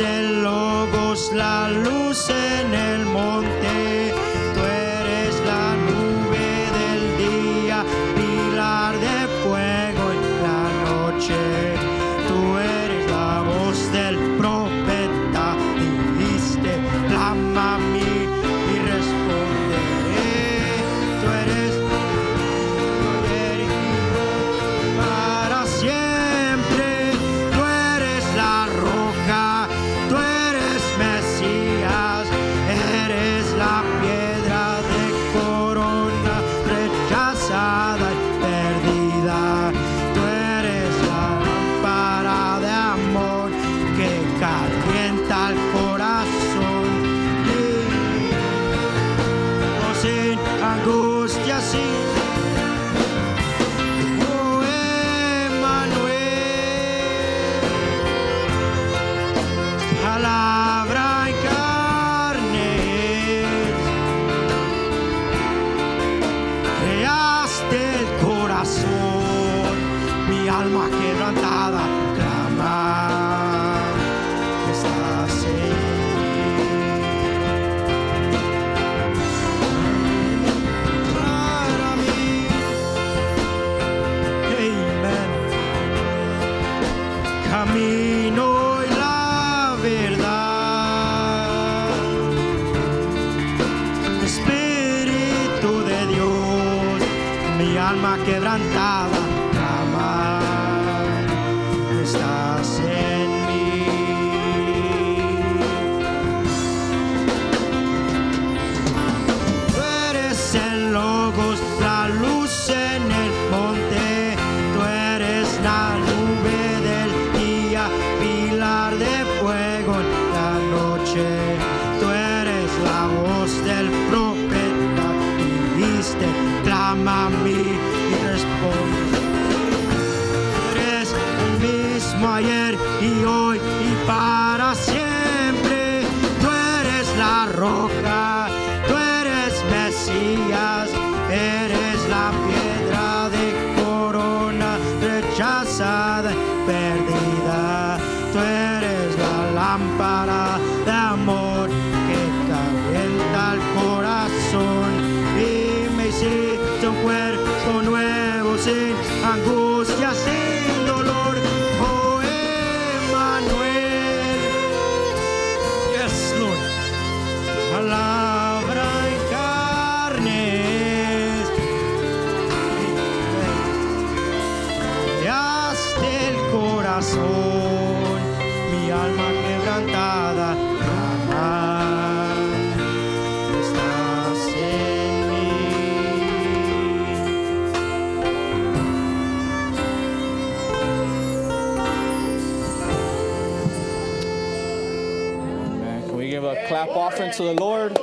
el logos, la luz en el monte. La roca,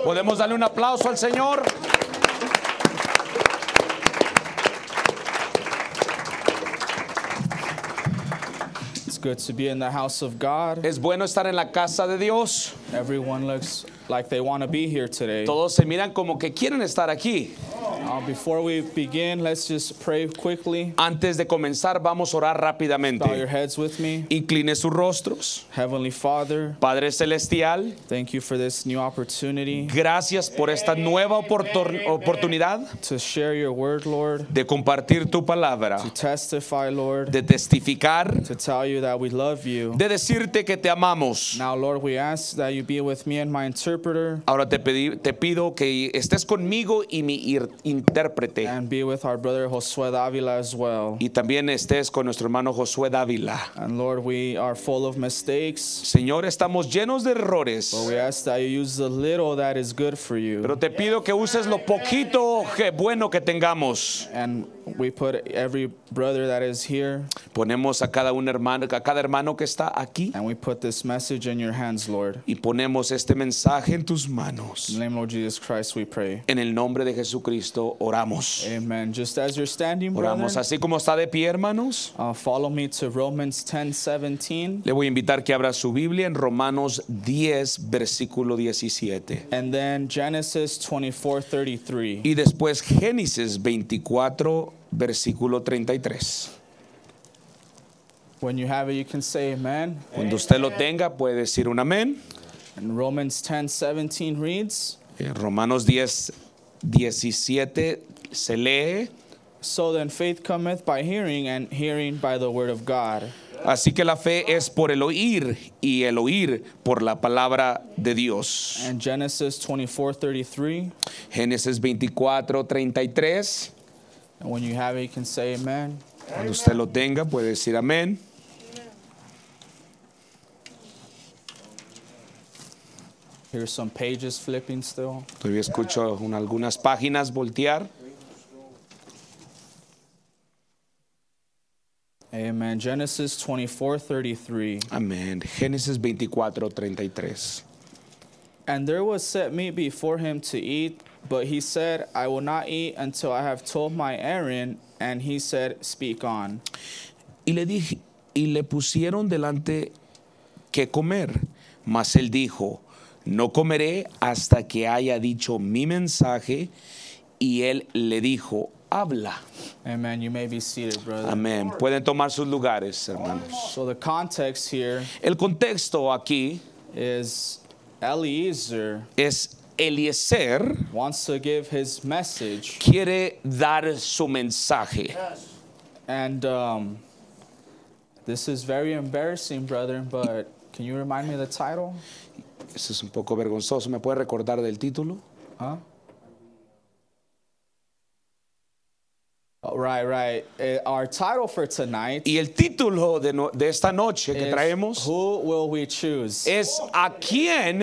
Podemos darle un aplauso al Señor. It's good to be in the house of God. Es bueno estar en la casa de Dios. Everyone looks like they want to be here today. Todos se miran como que quieren estar aquí. Antes de comenzar, vamos a orar Bow your rápidamente. heads with me. Incline sus rostros. Heavenly Father, Padre Celestial, thank you for this new opportunity gracias por esta nueva oportun- oportunidad to share your word, Lord, de compartir tu palabra, to testify, Lord, de testificar, to tell you that we love you. de decirte que te amamos. Now, Lord, we ask that you be with me and my interpreter Ahora te, pido que estés conmigo y mi intérprete. and be with our brother Josue Davila as well. Y también estés con nuestro hermano Josué Dávila. And Lord, we are full of mistakes. Señor, estamos llenos de errores. But we ask that you use the little that is good for you. Pero te pido que uses lo poquito que bueno que tengamos. And we put every brother that is here Ponemos a cada un hermano, a cada hermano que está aquí and we put this message in your hands, Lord. y ponemos este mensaje en tus manos. In the name of Jesus Christ, we pray. En el nombre de Jesucristo oramos. Amen. Just as you're standing, Oramos brother, así como está de pie, hermanos. uh, follow me to Romans 10 17. Le voy a invitar que abra su Biblia en Romanos 10, versículo 17. And then Genesis 24 33. Y después Génesis 24, versículo 33. When you have it, you can say amen. Cuando usted lo tenga, puede decir un amén. And Romans 10 17 reads, En Romanos 10, 17 se lee. So then faith cometh by hearing, and hearing by the word of God. Así que la fe es por el oír y el oír por la palabra de Dios. And Genesis 24 33. Génesis 24, 33. And when you have it, you can say amen. Cuando usted lo tenga, puede decir amén. Here's some pages flipping still. Todavía escucho un- algunas páginas voltear. Amen. Genesis 24:33. Amén. Génesis 24:33. And there was set meat before him to eat, but he said, I will not eat until I have told my Aaron. And he said, Speak on. Y le dije, y le pusieron delante que comer. Mas él dijo, no comeré hasta que haya dicho mi mensaje. Y él le dijo, habla. Amen. You may be seated, brother. Amén. Pueden tomar sus lugares, hermanos. So the context here El contexto aquí is Eliezer es Eliezer wants to give his message. quiere dar su mensaje. And um, this is very embarrassing, brother, but can you remind me of the title? Eso es un poco vergonzoso. ¿Me puede recordar del título? Huh? Right, right. Uh, our title for tonight Y el título de, no- de esta noche que is traemos Who Will We Choose? es ¿A quién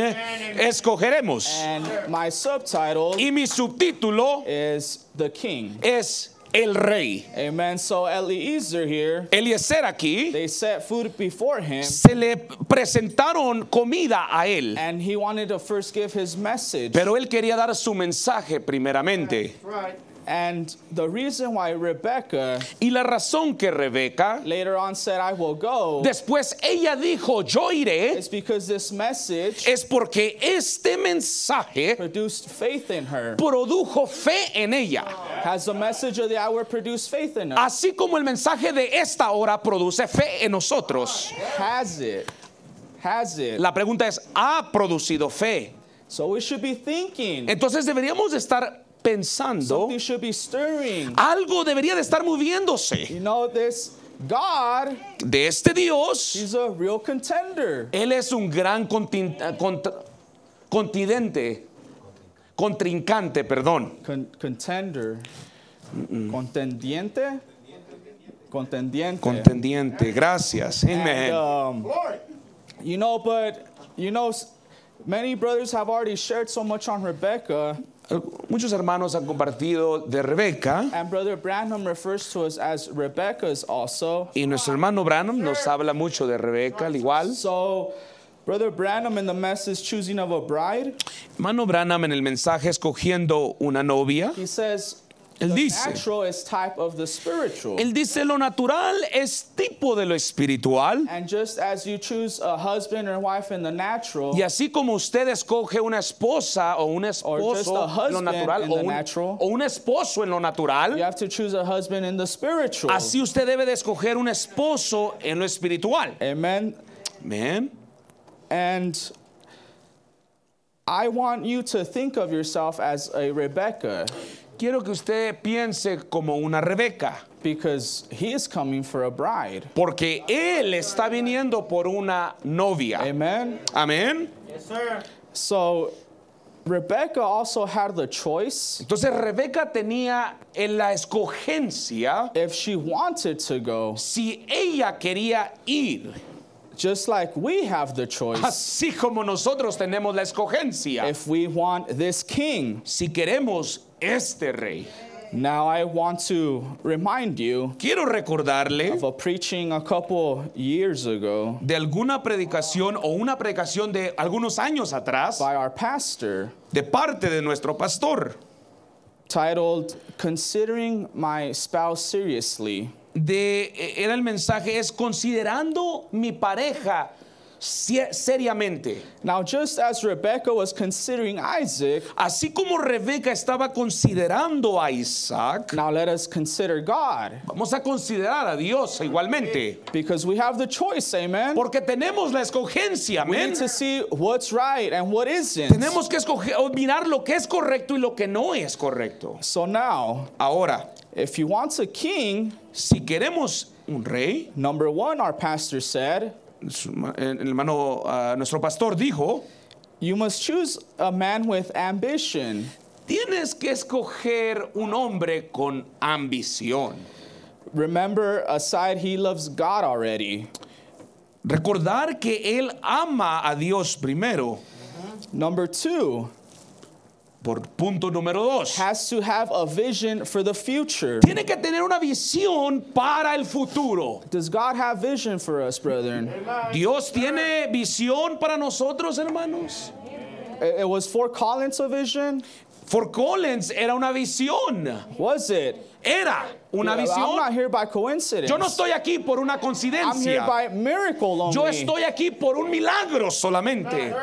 escogeremos? And my subtitle Y mi subtítulo is The King. es El Rey. Amen. So Eliezer here, Eliezer aquí they set food before him, se le presentaron comida a él, and he wanted to first give his message. pero él quería dar su mensaje primeramente. And the reason why Rebecca Y la razón que Rebeca, later on said, I will go, después ella dijo, yo iré, is because this message es porque este mensaje produced faith in her. produjo fe en ella. Has the message of the hour produced faith in her? Así como el mensaje de esta hora produce fe en nosotros. Has it? Has it? La pregunta es, ¿ha producido fe? So we should be thinking. Entonces deberíamos de estar pensando, algo debería de estar moviéndose You know, this God, de este Dios. He's a real contender. Él es un gran contin- eh, cont- continente, contrincante, perdón. Con- contender. Contendiente? Contendiente. Contendiente, gracias. And, Amén. um, you know, but, you know, many brothers have already shared so much on Rebecca, Muchos hermanos han compartido de Rebeca and Brother Branham refers to us as Rebecca's also. y nuestro hermano Branham nos habla mucho de Rebeca al igual. So, Brother Branham in the message Choosing of a Bride, Hermano Branham en el mensaje escogiendo una novia, he says, él the dice, natural is type of the spiritual. él dice lo natural es tipo de lo espiritual And just as you choose a husband or wife in the natural, y así como usted escoge una esposa o un just a esposo en lo husband natural in o the un, natural. o un esposo en lo natural, you have to choose a husband in the spiritual. así usted debe de escoger un esposo en lo espiritual. Amen. Amén. And I want you to think of yourself as a Rebecca Quiero que usted piense como una Rebeca, because he is coming for a bride. porque él está viniendo por una novia. Amen. Amén. So Rebecca also had the choice Entonces Rebeca tenía en la escogencia if she wanted to go, si ella quería ir, just like we have the choice así como nosotros tenemos la escogencia, if we want this king. si queremos este rey. Now I want to remind you Quiero recordarle of a preaching a couple years ago de alguna predicación o una predicación de algunos años atrás by our pastor de parte de nuestro pastor. titled Considering My Spouse Seriously. De, era el mensaje es considerando mi pareja seriamente. Now, just as Rebecca was considering Isaac, Así como Rebeca estaba considerando a Isaac, now let us consider God. vamos a considerar a Dios igualmente. Because we have the choice, amen? Porque tenemos la escogencia, We amén. need to see what's right and what isn't. Tenemos que escoger, mirar lo que es correcto y lo que no es correcto. So now, Ahora, if you want a king, si queremos un rey, number one, our pastor said, el hermano, nuestro pastor dijo, you must choose a man with ambition. tienes que escoger un hombre con ambición. Remember, aside, he loves God already. Recordar que él ama a Dios primero. Number two, Por punto número dos. has to have a vision for the future. Tiene que tener una visión para el futuro. Does God have vision for us, brethren? Dios tiene visión para nosotros, hermanos. It it was for Collins a vision? For Collins era una visión. Was it? Era una I'm not visión. here by coincidence. Yo no estoy aquí por una I'm here by miracle only. Yo estoy aquí por un milagro solamente.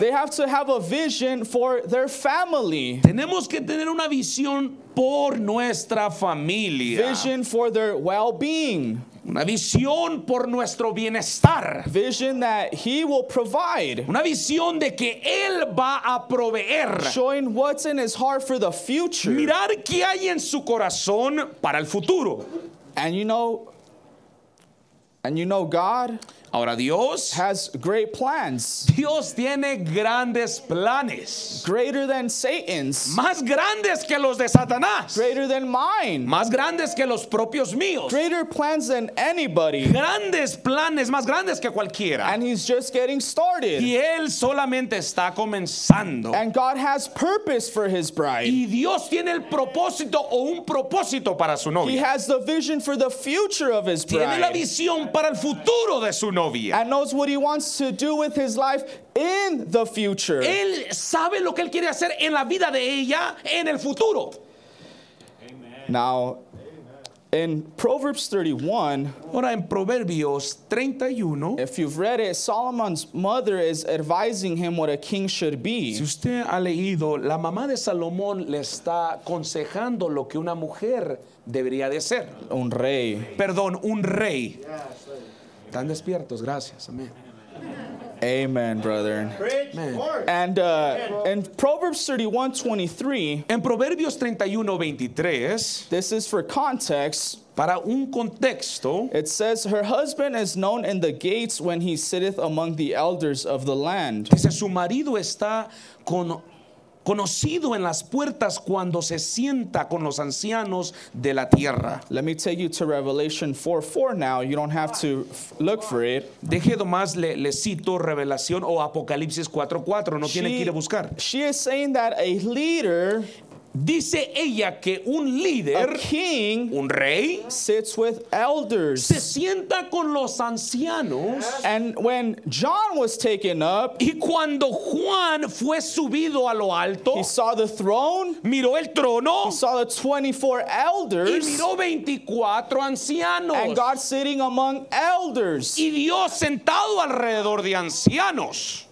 They have to have a vision for their family, Tenemos que tener una visión por nuestra familia. vision for their well being, Una visión por nuestro bienestar. vision that He will provide, Una visión de que Él va a proveer. showing what's in His heart for the future. Mirar qué hay en su corazón para el futuro. And you know, and you know, God Ahora Dios, has great plans, Dios tiene grandes planes. greater than Satan's, Más grandes que los de Satanás. greater than mine, Más grandes que los propios míos. greater plans than anybody. Grandes planes, más grandes que cualquiera. And He's just getting started. Y Él solamente está comenzando. And God has purpose for His bride. Y Dios tiene el propósito o un propósito para su He novia. has the vision for the future of His Tiene la bride. visión para el futuro de su novia. And knows what He wants to do with His life in the future. Él sabe lo que Él quiere hacer en la vida de ella en el futuro. Now, in Proverbs 31, Ahora en Proverbios 31, if you've read it, Solomon's mother is advising him what a king should si be. usted ha leído, la mamá de Salomón le está aconsejando lo que una mujer debería de ser. Un rey. Perdón, un rey. Están despiertos, gracias. Amén. Amen, brethren. Amén. And uh, in Proverbs 31 23, En Proverbios 31, 23, this is for context. para un contexto, It says, Her husband is known in the gates when he sitteth among the elders of the land. dice, su marido está con- conocido en las puertas cuando se sienta con los ancianos de la tierra. Let me take you to Revelation 4 4 now. You don't have to look for it. Deje nomás, le, le cito Revelación o Apocalipsis 4.4, no tiene que ir a buscar. she is saying that a leader, Dice ella que un a líder, king, un rey, sits with elders. se sienta con los ancianos. And when John was taken up, Y cuando Juan fue subido a lo alto, he saw the throne, miró el trono he saw the 24 y elders, miró 24 and ancianos. God sitting among elders. Y Dios sentado alrededor de ancianos.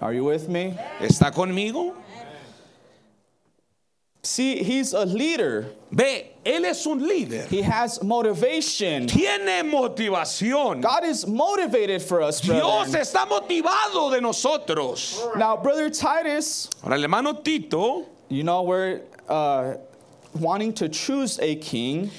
Are you with me? ¿Está conmigo? See, he's a leader. Ve, Él es un líder. He has motivation. Tiene motivación. God is motivated for us, Dios brethren. está motivado de nosotros. Now, brother Titus, Ahora el hermano Tito, you know we're uh, wanting to choose a king.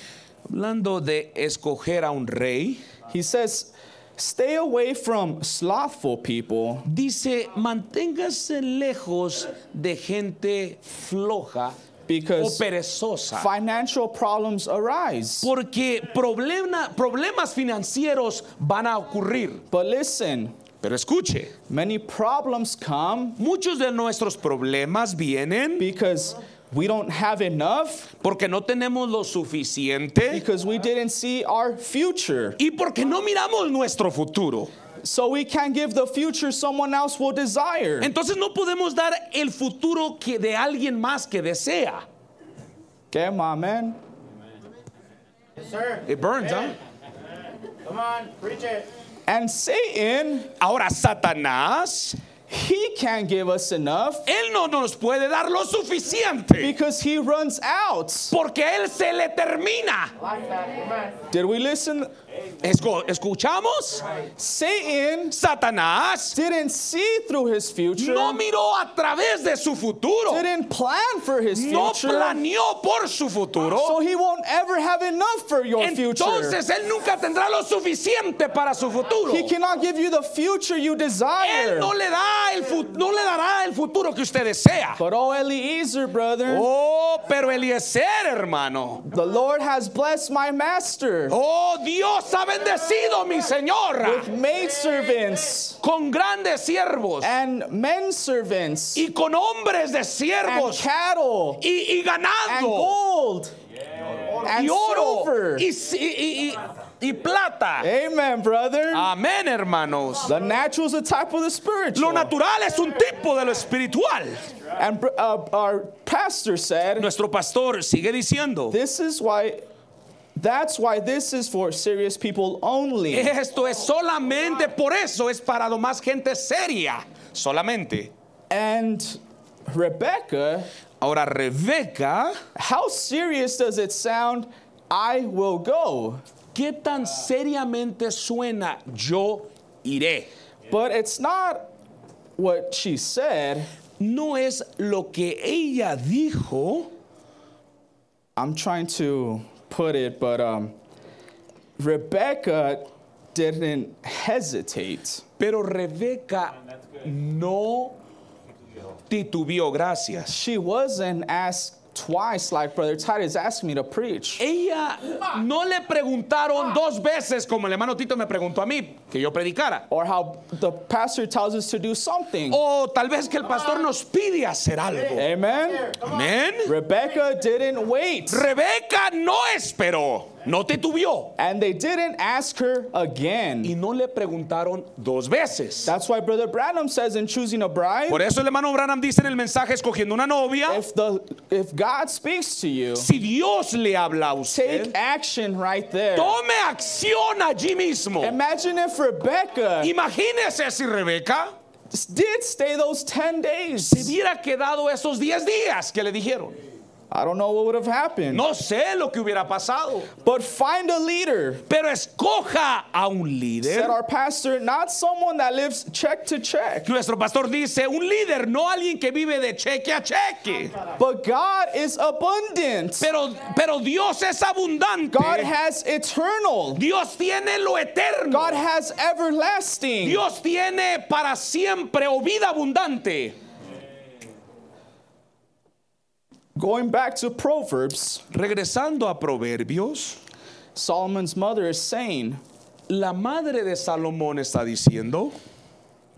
hablando de escoger a un rey, He says, "Stay away from slothful people, dice, manténgase lejos de gente floja o because perezosa. financial problems arise." Porque problema- problemas financieros van a ocurrir. But listen, Pero escuche, many problems come muchos de nuestros problemas vienen because we don't have enough, porque no tenemos lo suficiente because we didn't see our future. y porque no miramos nuestro futuro. So we can't give the future someone else will desire. Entonces no podemos dar el futuro que de alguien más que desea. Okay, my man. Yes, sir. It burns, huh? Come on, preach it. And Satan, Ahora, Satanás, he can't give us enough él no nos puede dar lo suficiente. because he runs out. Porque él se le termina. Did we listen? Escu- ¿Escuchamos? Satan Satanás didn't see through his future, no miró a través de su futuro. didn't plan for his No future, planeó por su futuro. so he won't ever have enough for your future. Entonces él nunca tendrá lo suficiente para su futuro. He cannot give you the future you desire. Él no le da el no le dará el futuro que usted desea. But oh, Eliezer, brother, Oh, pero Eliezer, hermano. the Lord has blessed my master Oh, Dios ha bendecido mi señora with maidservants con grandes siervos and men servants y con hombres de and siervos cattle y, y and ganado gold and y oro silver. y, y- y- y plata. Amen, brother. Amén, hermanos. The natural is a type of the Lo spiritual. natural es un tipo de lo espiritual. And uh, our pastor said, Nuestro pastor sigue diciendo, this is why, that's why this is for serious people only. esto es solamente por eso, es para lo más gente seria, solamente. And Rebecca, Ahora, Rebeca, how serious does it sound? I will go. ¿qué tan seriamente suena yo iré? But it's not what she said. No es lo que ella dijo, I'm trying to put it, but um, Rebecca didn't hesitate. pero Rebeca no titubeó, gracias. She wasn't asked twice like Brother Titus asked me to preach. Ella no le preguntaron dos veces como el hermano Tito me preguntó a mí que yo predicara. Or how the pastor tells us to do something. O tal vez que el pastor nos pide hacer algo. Amen. Amén. Rebecca didn't wait. Rebeca no esperó, no titubeó. And they didn't ask her again. Y no le preguntaron dos veces. That's why Brother Branham says in choosing a bride, Por eso el hermano Branham dice en el mensaje escogiendo una novia, if the if God speaks to you, si Dios le habla a take usted, action right there. tome acción allí mismo. Imagine if Rebecca Imagínese si Rebeca did stay those 10 days. se hubiera quedado esos 10 días que le dijeron. I don't know what would have happened. No sé lo que hubiera pasado, But find a leader. pero escoja a un líder. Said our pastor, not someone that lives check to check. Nuestro pastor dice, un líder, no alguien que vive de cheque a cheque. But God is abundant. Pero, pero Dios es abundante. God has eternal. Dios tiene lo eterno. God has everlasting. Dios tiene para siempre o vida abundante. Going back to Proverbs, Regresando a Proverbios, Solomon's mother is saying, la madre de Salomón está diciendo,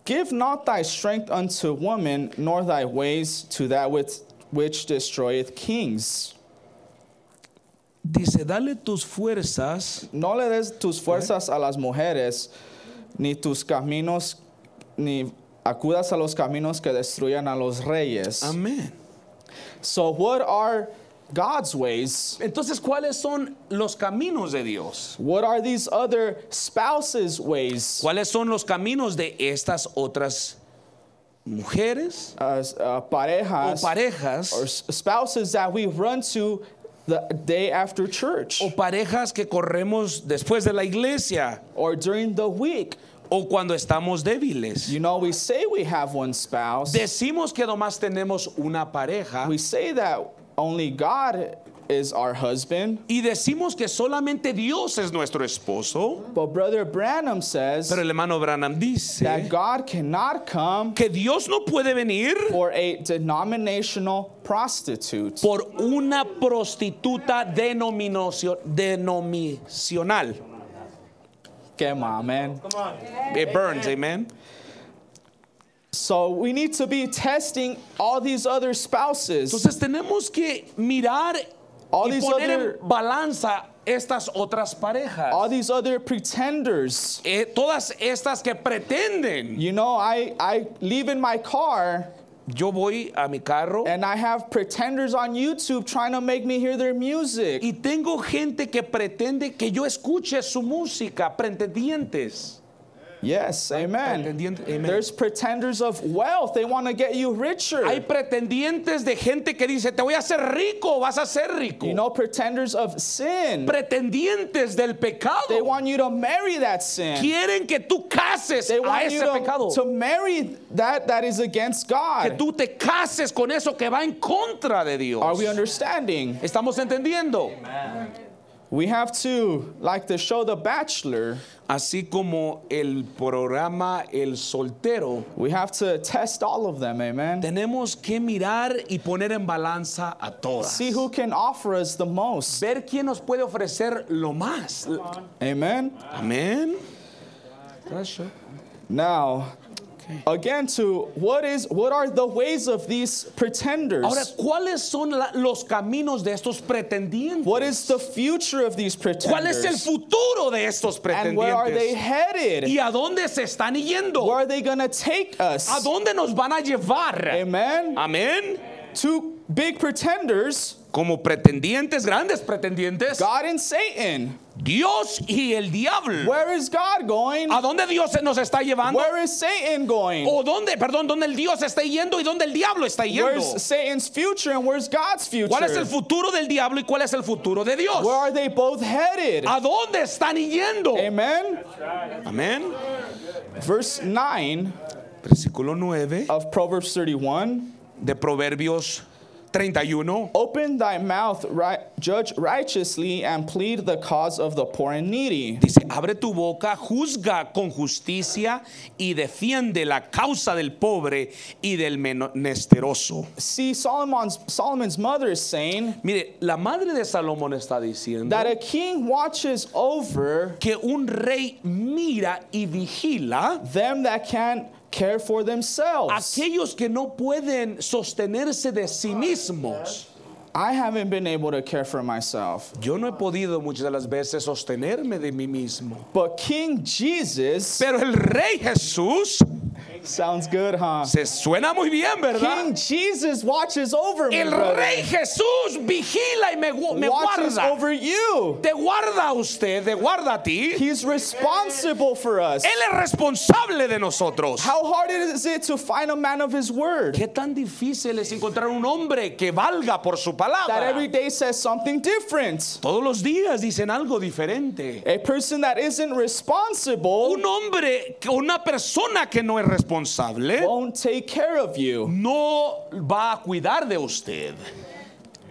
Give not thy strength unto woman, nor thy ways to that which, which destroyeth kings. dice, dale tus fuerzas No le des tus fuerzas a las mujeres, ni tus caminos, ni acudas a los caminos que destruyan a los reyes. Amén. So, what are God's ways? Entonces, ¿cuáles son los caminos de Dios? What are these other spouses' ways? ¿Cuáles son los caminos de estas otras mujeres Uh, s- uh, o parejas parejas or spouses that we run to the day after church o parejas que corremos después de la iglesia or during the week? O cuando estamos débiles? You know, we say we have one spouse. Decimos que nomás tenemos una pareja We say that only God is our husband. y decimos que solamente Dios es nuestro esposo, But Brother Branham says pero el hermano Branham dice that God cannot come que Dios no puede venir for a denominational prostitute. por una prostituta denominacio- denominacional. Come on, man. It burns, amen. So we need to be testing all these other spouses. Entonces tenemos que mirar All y these poner other- en balanza estas otras parejas. all these other pretenders. Eh, todas estas que pretenden. You know, I, I leave in my car Yo voy a mi carro and I have pretenders on YouTube trying to make me hear their music. y tengo gente que pretende que yo escuche su música, pretendientes. Yes, amen. amen. There's pretenders of wealth. They want to get you richer. Hay pretendientes de gente que dice, te voy a hacer rico, vas a ser rico. You know, pretenders of sin. pretendientes del pecado. They want you to marry that sin. Quieren que tú cases They a want you ese pecado. to, to marry that that is against God. Que God. tú te cases con eso que va en contra de Dios. Are we understanding? ¿Estamos entendiendo? We have to, like the show The Bachelor, Así como el programa El Soltero, we have to test all of them, amen? tenemos que mirar y poner en balanza a todas. See who can offer us the most. Ver quién nos puede ofrecer lo más. Amen? Amén. Now, again to what is what are the ways of these pretenders? Ahora, ¿cuáles son la- los caminos de estos pretendientes? What is the future of these pretenders? ¿Cuál es el futuro de estos pretendientes? And where are they headed? ¿Y a dónde se están yendo? Where are they going to take us? ¿A dónde nos van a llevar? Amen? Amén. Two big pretenders, Como pretendientes, grandes pretendientes, God and Satan. Dios y el diablo. Where is God going? ¿A dónde Dios nos está llevando? Where is Satan going? ¿O dónde, perdón, dónde el Dios está yendo y dónde el diablo está yendo? Where's Satan's future and where's God's future? ¿Cuál es el futuro del diablo y cuál es el futuro de Dios? Where are they both headed? ¿A dónde están yendo? Amen? Amén. Verse 9 Versículo 9 of Proverbs 31 de Proverbios 31. Open thy mouth, right, judge righteously, and plead the cause of the poor and needy. Dice, abre tu boca, juzga con justicia y defiende la causa del pobre y del menesteroso. See, Solomon's, Solomon's mother is saying Mire, la madre de Salomón está diciendo that a king watches over que un rey mira y vigila them that can care for themselves. aquellos que no pueden sostenerse de sí mismos. I haven't been able to care for myself. Yo no he podido muchas de las veces sostenerme de mí mismo. But King Jesus Pero el rey Jesús sounds good, huh? se suena muy bien, ¿verdad? King Jesus watches over me, El brother. rey Jesús vigila y me, gu- me watches guarda. over you. Te guarda a usted, te guarda a ti. He's responsible for us. Él es responsable de nosotros. How hard is it to find a man of his word Qué tan difícil es encontrar un hombre que valga por su that every palabra. day says something different? Todos los días dicen algo diferente. A person that isn't responsible Un hombre, una persona que no es responsable, won't take care of you. no va a cuidar de usted.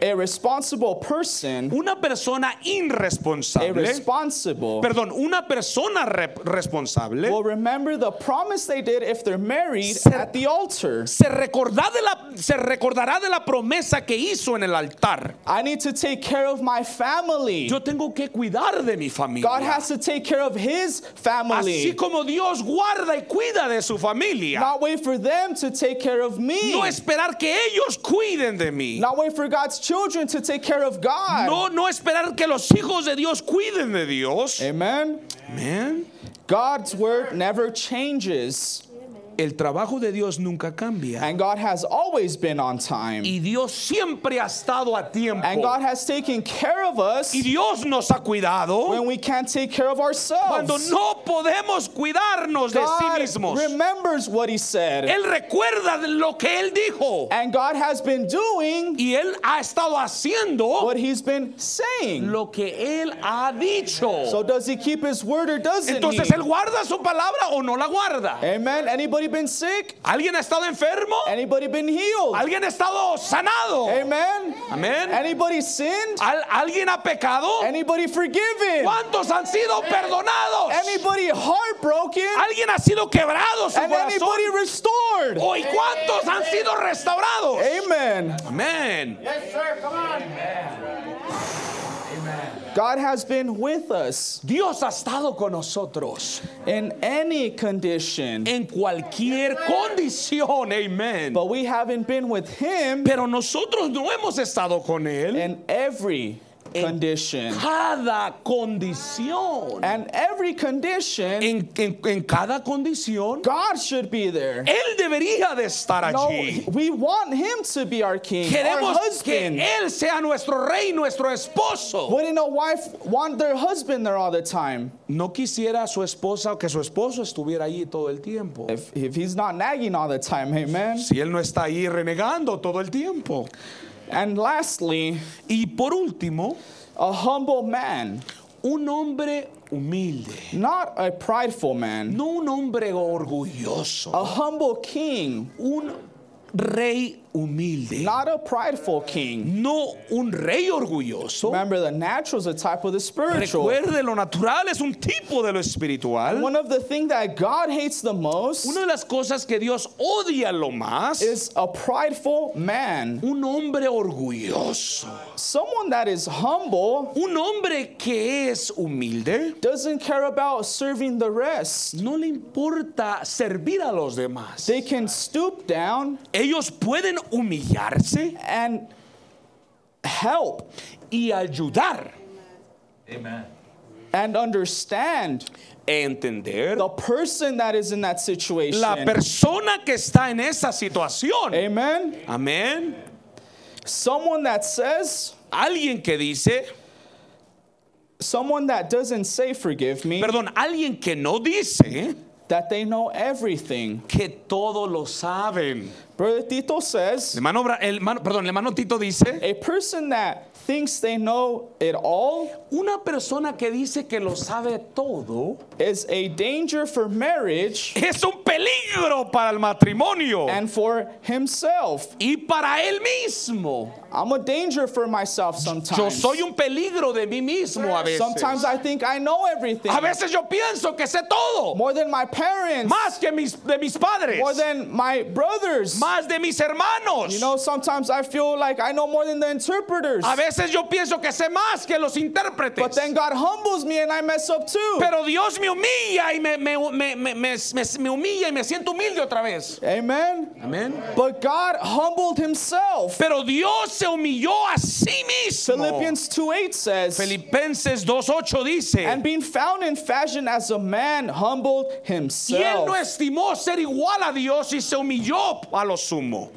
A responsible person, Una persona irresponsable, responsible, perdón, una persona re- responsable will remember the promise they did if they're married Se- at the altar. se, recorda de la- se recordará de la promesa que hizo en el altar. I need to take care of my family. Yo tengo que cuidar de mi familia. God has to take care of his Así family. como Dios guarda y cuida de su familia. Not wait for them to take care of me. No esperar que ellos cuiden de mí. Not wait for God's children to take care of God. No, no esperar que los hijos de Dios cuiden de Dios. Amen. Amén. God's word never changes, El trabajo de Dios nunca cambia. and God has always been on time. Y Dios siempre ha estado a tiempo. And God has taken care of us Y Dios nos ha cuidado when we can't take care of cuando ourselves. no podemos cuidarnos de sí God mismos. remembers what He said, Él recuerda lo que Él dijo. and God has been doing Y Él ha estado haciendo what He's been saying. lo que Él ha dicho. So does He keep His word or doesn't Entonces He? Él guarda su palabra o no la guarda. Amen. Anybody been sick? ¿Alguien ha estado enfermo? Anybody been healed? ¿Alguien ha estado sanado? Amen. Amén. Anybody sinned? ¿Al- ¿Alguien ha pecado? Anybody forgiven? ¿Cuántos han sido perdonados? Anybody heartbroken? ¿Alguien ha sido quebrado su And anybody corazón? restored? ¿Hoy cuántos han sido restaurados? Amen. Amén. God has been with us Dios ha estado con nosotros in any condition, en cualquier condición. Amén. but we haven't been with Him Pero nosotros no hemos estado con Él in every condition. cada condición. And every condition, En, en- en cada condición, God should be there. Él debería de estar No, allí. we want Him to be our king, our Queremos que husband. Él sea nuestro rey, nuestro esposo. Wouldn't a wife want their husband there all the time? No quisiera su esposa que su esposo estuviera ahí todo el tiempo. If, if he's not nagging all the time, amen? Si él no está ahí renegando todo el tiempo. And lastly, Y por último, a humble man, un hombre humilde, not a prideful man, no un hombre orgulloso, a humble king, un rey humilde, not a prideful king. no un rey orgulloso. Remember, the natural is a type of the spiritual. Recuerde, lo natural es un tipo de lo espiritual. One of the things that God hates the most Una de las cosas que Dios odia lo más is a prideful man, un hombre orgulloso, someone that is humble, un hombre que es humilde, doesn't care about serving the rest. no le importa servir a los demás. They can stoop down Ellos pueden humillarse and help y ayudar, Amen. and understand e entender the person that is in that situation. la persona que está en esa situación. Amen. Amén. Someone that says, Alguien que dice, someone that doesn't say forgive me, perdón, alguien que no dice that they know everything. que todo lo saben. Brother Tito says, hermano, hermano- perdón, el hermano Tito dice, a person that thinks they know it all una persona que dice que lo sabe todo is a danger for marriage es un peligro para el matrimonio and for himself. y para él mismo. I'm a danger for myself sometimes. Yo soy un peligro de mí mismo a veces. Sometimes I think I know everything. A veces yo pienso que sé todo, More than my parents. más que mis, de mis padres, More than my brothers. más de mis hermanos. You know, sometimes I feel like I know more than the interpreters. A veces yo pienso que sé más que los But intérpretes. then God humbles me and I mess up too. Pero Dios me humilla y me, me, me, me, me- me- humilla y me siento humilde otra vez. Amen. Amén. But God humbled himself. Pero Dios se humilló a sí mismo. Philippians 2 8 says, Filipenses 2.8 dice, And being found in fashion as a man, humbled y él no estimó ser igual a Dios y se humilló a lo sumo.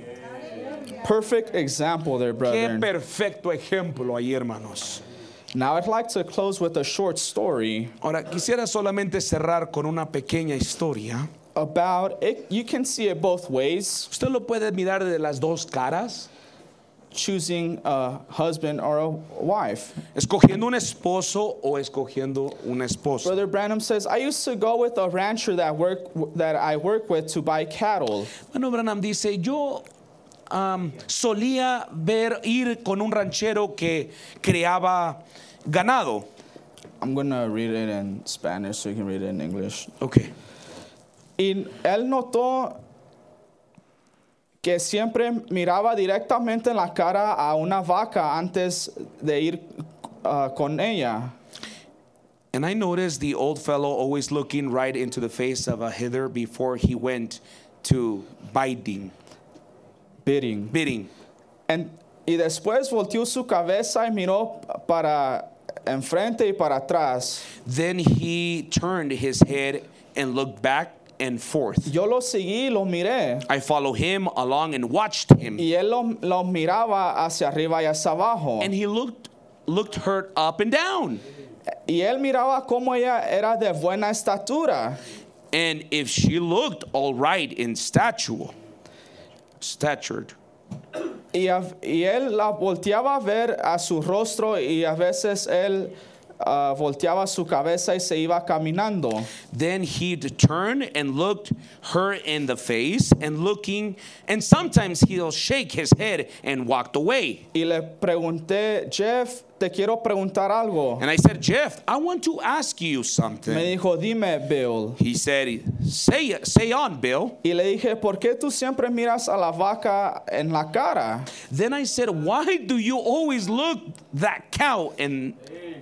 Perfect example there, Qué brethren. perfecto ejemplo ahí, hermanos. Now, I'd like to close with a short story Ahora, quisiera solamente cerrar con una pequeña historia. about it. You can see it both ways Usted lo puede mirar de las dos caras, choosing a husband or a wife. escogiendo un esposo o escogiendo una esposa. Brother Branham says, I used to go with a rancher that work that I work with to buy cattle. Bueno, Branham dice, yo am, solía ver ir con un ranchero que creaba ganado. I'm gonna read it in Spanish so you can read it in English. Ok. Y él notó que siempre miraba directamente en la cara a una vaca antes de ir uh, con ella. And I noticed the old fellow always looking right into the face of a hither before he went to biting, bidding. bidding. And, y después volteó su cabeza y miró para enfrente y para atrás. Then he turned his head and looked back and forth. Yo lo seguí y lo miré. I followed him along and watched him. Y él lo, lo miraba hacia arriba y hacia abajo. And he looked looked her up and down. y él miraba cómo ella era de buena estatura. And if she looked all right in stature, statured, Y, a- y él la volteaba a ver a su rostro y a veces él ah, volteaba su cabeza y se iba caminando. then he'd turn and looked her in the face and looking, and sometimes he'll shake his head and walked away. Y le pregunté, Jeff, te quiero preguntar algo. And I said, Jeff, I want to ask you Me something. dijo, dime, Bill. He said, Say say on, Bill. Y le dije, ¿por qué tú siempre miras a la vaca en la cara? Then I said, Why do you always look that cow in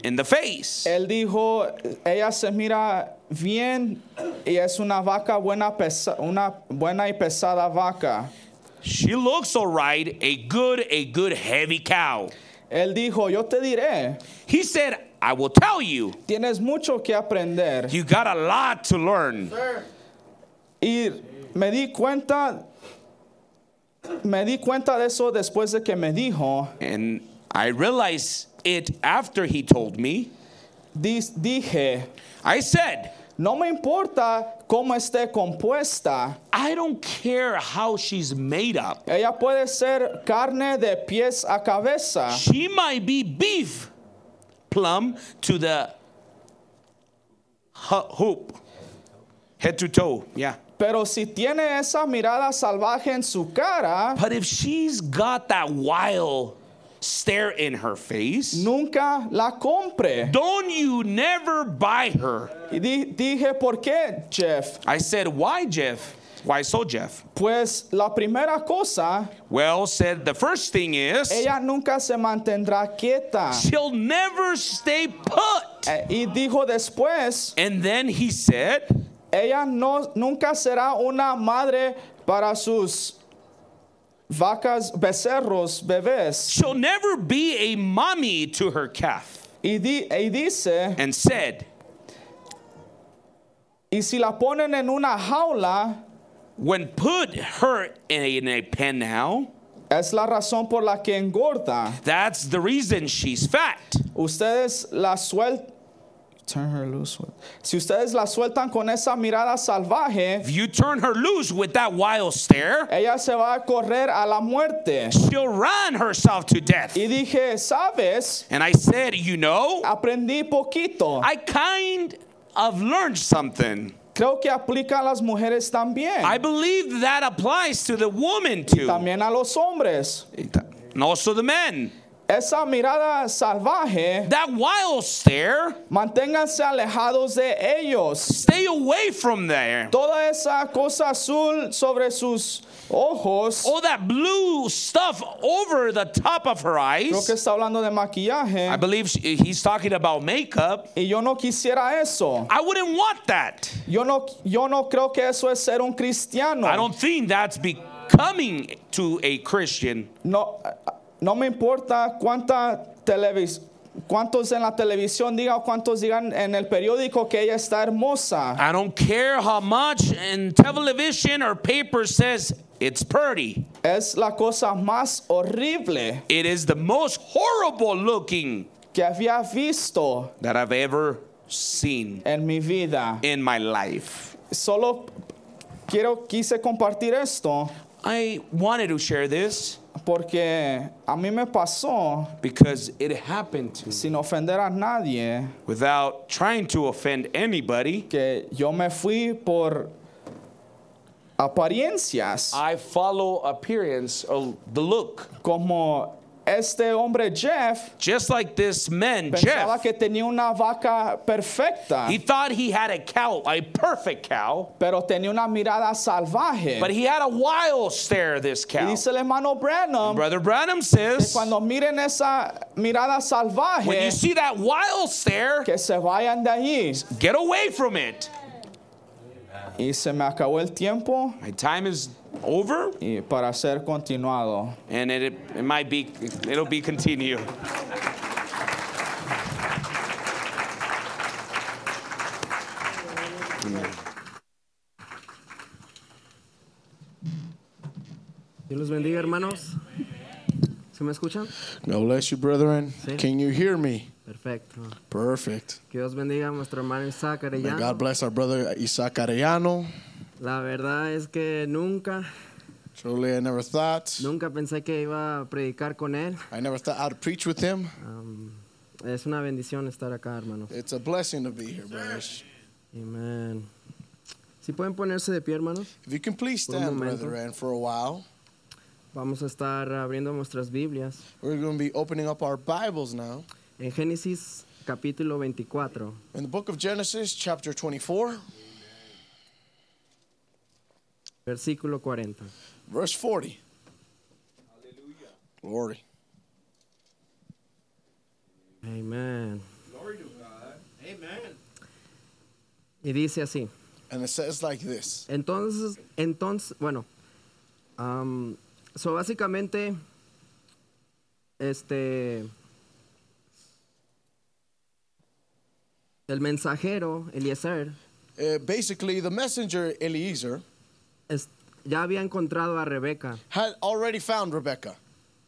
in the face? Él dijo, ella se mira bien y es una vaca buena, pesa- una buena y pesada vaca. She looks all right, a good, a good heavy cow. Él dijo, yo te diré, He said, I will tell you. tienes mucho que aprender. You got a lot to learn. Sir. Y me di cuenta, me di cuenta de eso después de que me dijo, And I realized it after he told me. Dis- dije, I said, no me importa cómo esté compuesta, I don't care how she's made up. ella puede ser carne de pies a cabeza, She might be beef plumb to the hoop, head to toe. Yeah. pero si tiene esa mirada salvaje en su cara, But if she's got that wild stare in her face, nunca la compre. don't you never buy her. Dije, ¿por qué, Jeff? I said, Why, Jeff? Why so, Jeff? Pues la primera cosa, Well, said the first thing is ella nunca se mantendrá quieta. she'll never stay put. Eh, Y dijo después, And then he said, ella no, nunca será una madre para sus vacas, becerros, bebés. she'll never be a mommy to her calf. Y, di- y dice, And said, y si la ponen en una jaula, when put her in a, pen now, es la razón por la que engorda. that's the reason she's fat. Ustedes la sueltan. Turn her loose. Si ustedes la sueltan con esa mirada salvaje, If you turn her loose with that wild stare, ella se va a correr a la muerte. she'll run herself to death. Y dije, ¿sabes? And I said, you know, Aprendí poquito. I kind of learned something. Creo que aplica a las mujeres también. I believe that applies to the woman too. También a los hombres. And also the men. Esa mirada salvaje, That wild stare, manténganse alejados de ellos. stay away from there. Toda esa cosa azul sobre sus ojos, All that blue stuff over the top of her creo que eyes. está hablando de I maquillaje, believe she- he's talking about makeup. y yo no quisiera eso. I wouldn't want that. Yo no, yo no creo que eso es ser un cristiano. I don't think that's becoming to a Christian. No, no me importa cuánta televisión. Cuántos en la televisión digan o cuántos digan en el periódico que ella está hermosa. I don't care how much in television or paper says it's pretty. Es la cosa más horrible It is the most horrible looking que había visto that I've ever seen en mi vida. in my life. Solo quiero quise compartir esto I wanted to share this porque a mí me pasó because it happened to me sin ofender a nadie without trying to offend anybody. que yo me fui por apariencias I follow appearance of the look. como este hombre Jeff Just like this man, pensaba Jeff. que tenía una vaca perfecta He thought he had a cow, a perfect cow, pero tenía una mirada salvaje but he had a wild stare, this y cow. dice el hermano Branham Brother Branham que says, cuando miren esa mirada when you see that wild stare, que se vayan de allí get away from it. y se me acabó el tiempo My time is over, y para ser continuado and it, it might be, it'll be continued. Dios los bendiga, hermanos. ¿Se me escuchan? God bless you, brethren. Sí. Can you hear me? Perfecto. Perfect. Que Dios bendiga a nuestro hermano Isaac May Arellano. God bless our brother Isaac Arellano. La verdad es que nunca, Truly, I never thought. nunca pensé que iba a predicar con él. I never thought I'd preach with him. Um, es una bendición estar acá, hermanos. It's a blessing to be here, brothers. Amén. Si pueden ponerse de pie, hermanos. If you can please stand, momento. brethren, for a while. Vamos a estar abriendo nuestras Biblias We're going to be opening up our Bibles now. en Génesis capítulo 24. In the book of Genesis, chapter 24, Versículo 40. Verse 40. Hallelujah. Glory. Amen. Glory to God. Amen. Y dice así. And it says like this. Entonces, entonces, bueno, um, so básicamente, este, el mensajero Eliezer. Uh, basically, the messenger Eliezer ya había encontrado a Rebeca had already found Rebecca.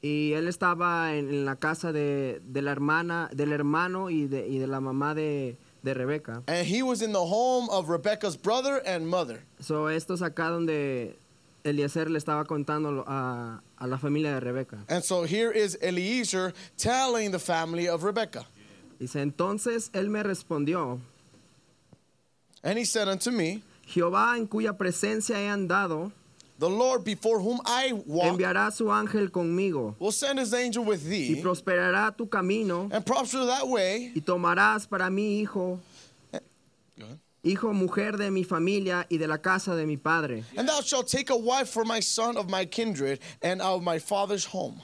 y él estaba en, en la casa de, de la hermana, del hermano y de, y de la mamá de, de Rebeca. And he was in the home of Rebecca's brother and mother. So, esto es acá donde Eliezer le estaba contando a, a la familia de Rebeca. And so here is Eliezer telling the family of Rebecca. Dice, entonces él me respondió, And he said unto me, Jehová en cuya presencia he andado, The Lord before whom I walk enviará su ángel conmigo will send his angel with y thee prosperará tu camino and prosper that way. y tomarás para mí hijo, hijo, mujer de mi familia y de la casa de mi padre. And thou shalt take a wife for my son of my kindred and of my father's home.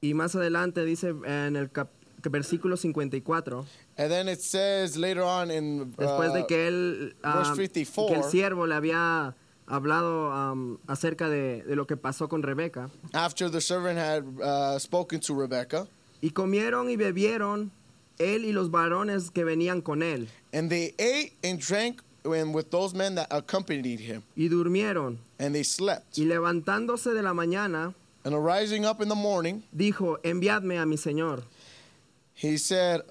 Y más adelante dice en el cap- versículo 54, And then it says later on in después uh, de que él, verse ah, 54. que el siervo le había hablado am, acerca de, de lo que pasó con Rebeca, after the servant had uh, spoken to Rebecca, y comieron y bebieron él y los varones que venían con él, and they ate and drank and with those men that accompanied him, y durmieron, and they slept. y levantándose de la mañana, And arising up in the morning, dijo, enviadme a mi señor. he said,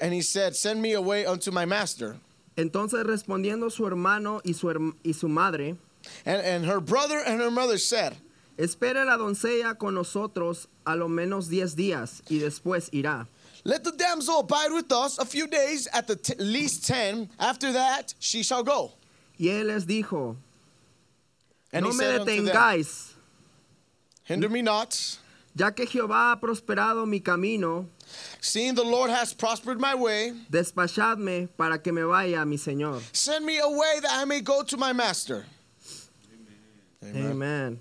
and he said, Send me away unto my master. Entonces respondiendo su hermano y su, y su madre, And, and her brother and her mother said, espere la doncella con nosotros a lo menos diez días y después irá. Let the damsel abide with us a few days, at the t- least ten. After that, she shall go. Y él les dijo, And no me said unto them, detengáis, Hinder me not, ya que Jehová ha prosperado mi camino, seeing the Lord has prospered my way. despachadme para que me vaya mi señor. Send me away that I may go to my master. Amén.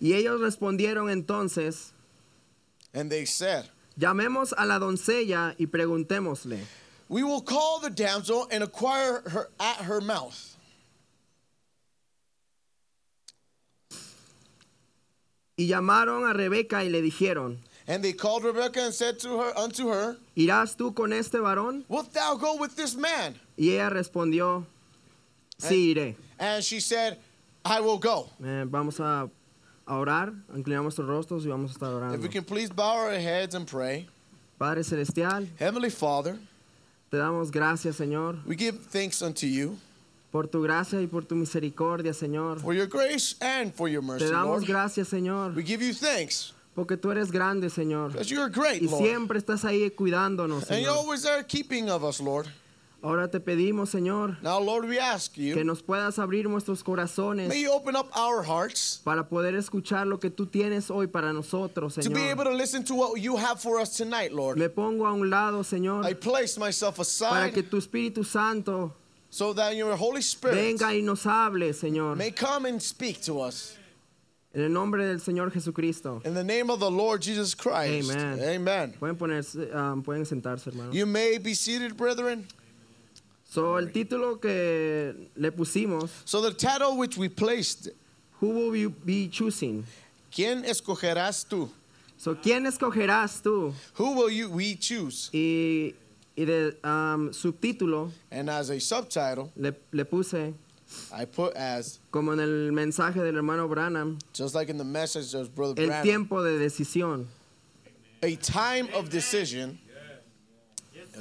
Y ellos respondieron entonces, And they said, llamemos a la doncella y preguntémosle. We will call the damsel and acquire her at her mouth. Y llamaron a Rebeca y le dijeron, And they called Rebekah and said to her unto her, ¿irás tú con este varón? Wilt thou go with this man? Y ella respondió, sí iré. And she said, I will go. Eh, vamos a, a orar, inclinamos nuestros rostros y vamos a estar If we orando. can please bow our heads and pray. Padre Celestial, Heavenly Father, te damos gracias, Señor, we give thanks unto you por tu gracia y por tu misericordia, Señor. for your grace and for your mercy, Te damos Lord. gracias, Señor, We give you thanks porque tú eres grande, Señor. because you are great, Y Lord. siempre estás ahí cuidándonos, And you're Señor. always there keeping of us, Lord. Ahora te pedimos, Señor, Now, Lord, we ask que you, nos puedas abrir nuestros corazones may you open up our hearts para poder escuchar lo que tú tienes hoy para nosotros, to be able Señor. to listen to what you have for us tonight, Lord. Me pongo a un lado, I Señor, place myself para que aside tu Espíritu Santo so that your Holy Spirit venga y nos hable, Señor. may come and speak to us. En el nombre del Señor Jesucristo. In the name of the Lord Jesus Christ. Amen. Amen. Pueden, ponerse, um, pueden sentarse, hermano. You may be seated, brethren. So, el título que le pusimos, So the title which we placed, Who will you be choosing? ¿Quién escogerás tú? So, ¿quién escogerás tú? Who will you we choose? Y, y de um, subtítulo And as a subtitle, le, le puse, I put as como en el mensaje del hermano Branham, just like in the message of Brother el Branham, tiempo de decisión. a time of decision.